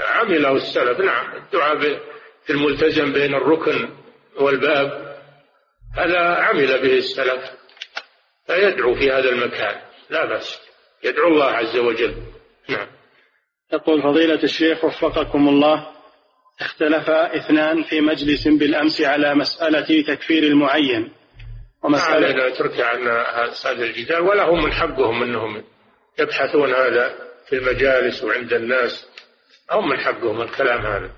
عمله السلف نعم. الدعاء في الملتزم بين الركن والباب هذا عمل به السلف فيدعو في هذا المكان لا بأس. يدعو الله عز وجل. نعم. يقول فضيلة الشيخ وفقكم الله اختلف اثنان في مجلس بالأمس على مسألة تكفير المعين. ومسألة نترك عن هذا الجدال ولا هم من حقهم أنهم يبحثون هذا في المجالس وعند الناس. هم من حقهم الكلام هذا.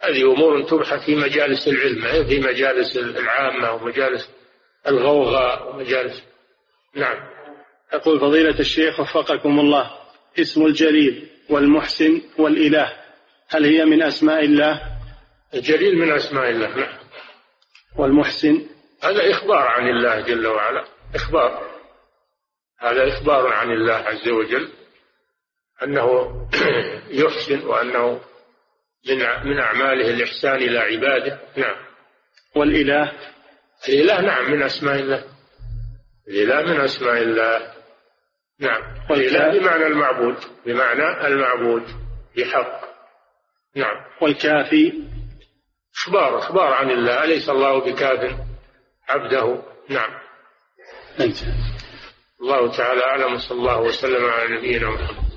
هذه أمور تبحث في مجالس العلم في مجالس العامة ومجالس الغوغاء ومجالس نعم. يقول فضيلة الشيخ وفقكم الله اسم الجليل والمحسن والإله هل هي من أسماء الله؟ الجليل من أسماء الله نعم والمحسن؟ هذا إخبار عن الله جل وعلا إخبار. هذا إخبار عن الله عز وجل أنه يحسن وأنه من من أعماله الإحسان إلى عباده. نعم. والإله؟ الإله نعم من أسماء الله. الإله من أسماء الله. نعم. الإله بمعنى المعبود. بمعنى المعبود بحق. نعم. والكافي؟ إخبار إخبار عن الله. أليس الله بكاف عبده؟ نعم. أنت الله تعالى أعلم صلى الله وسلم على نبينا محمد.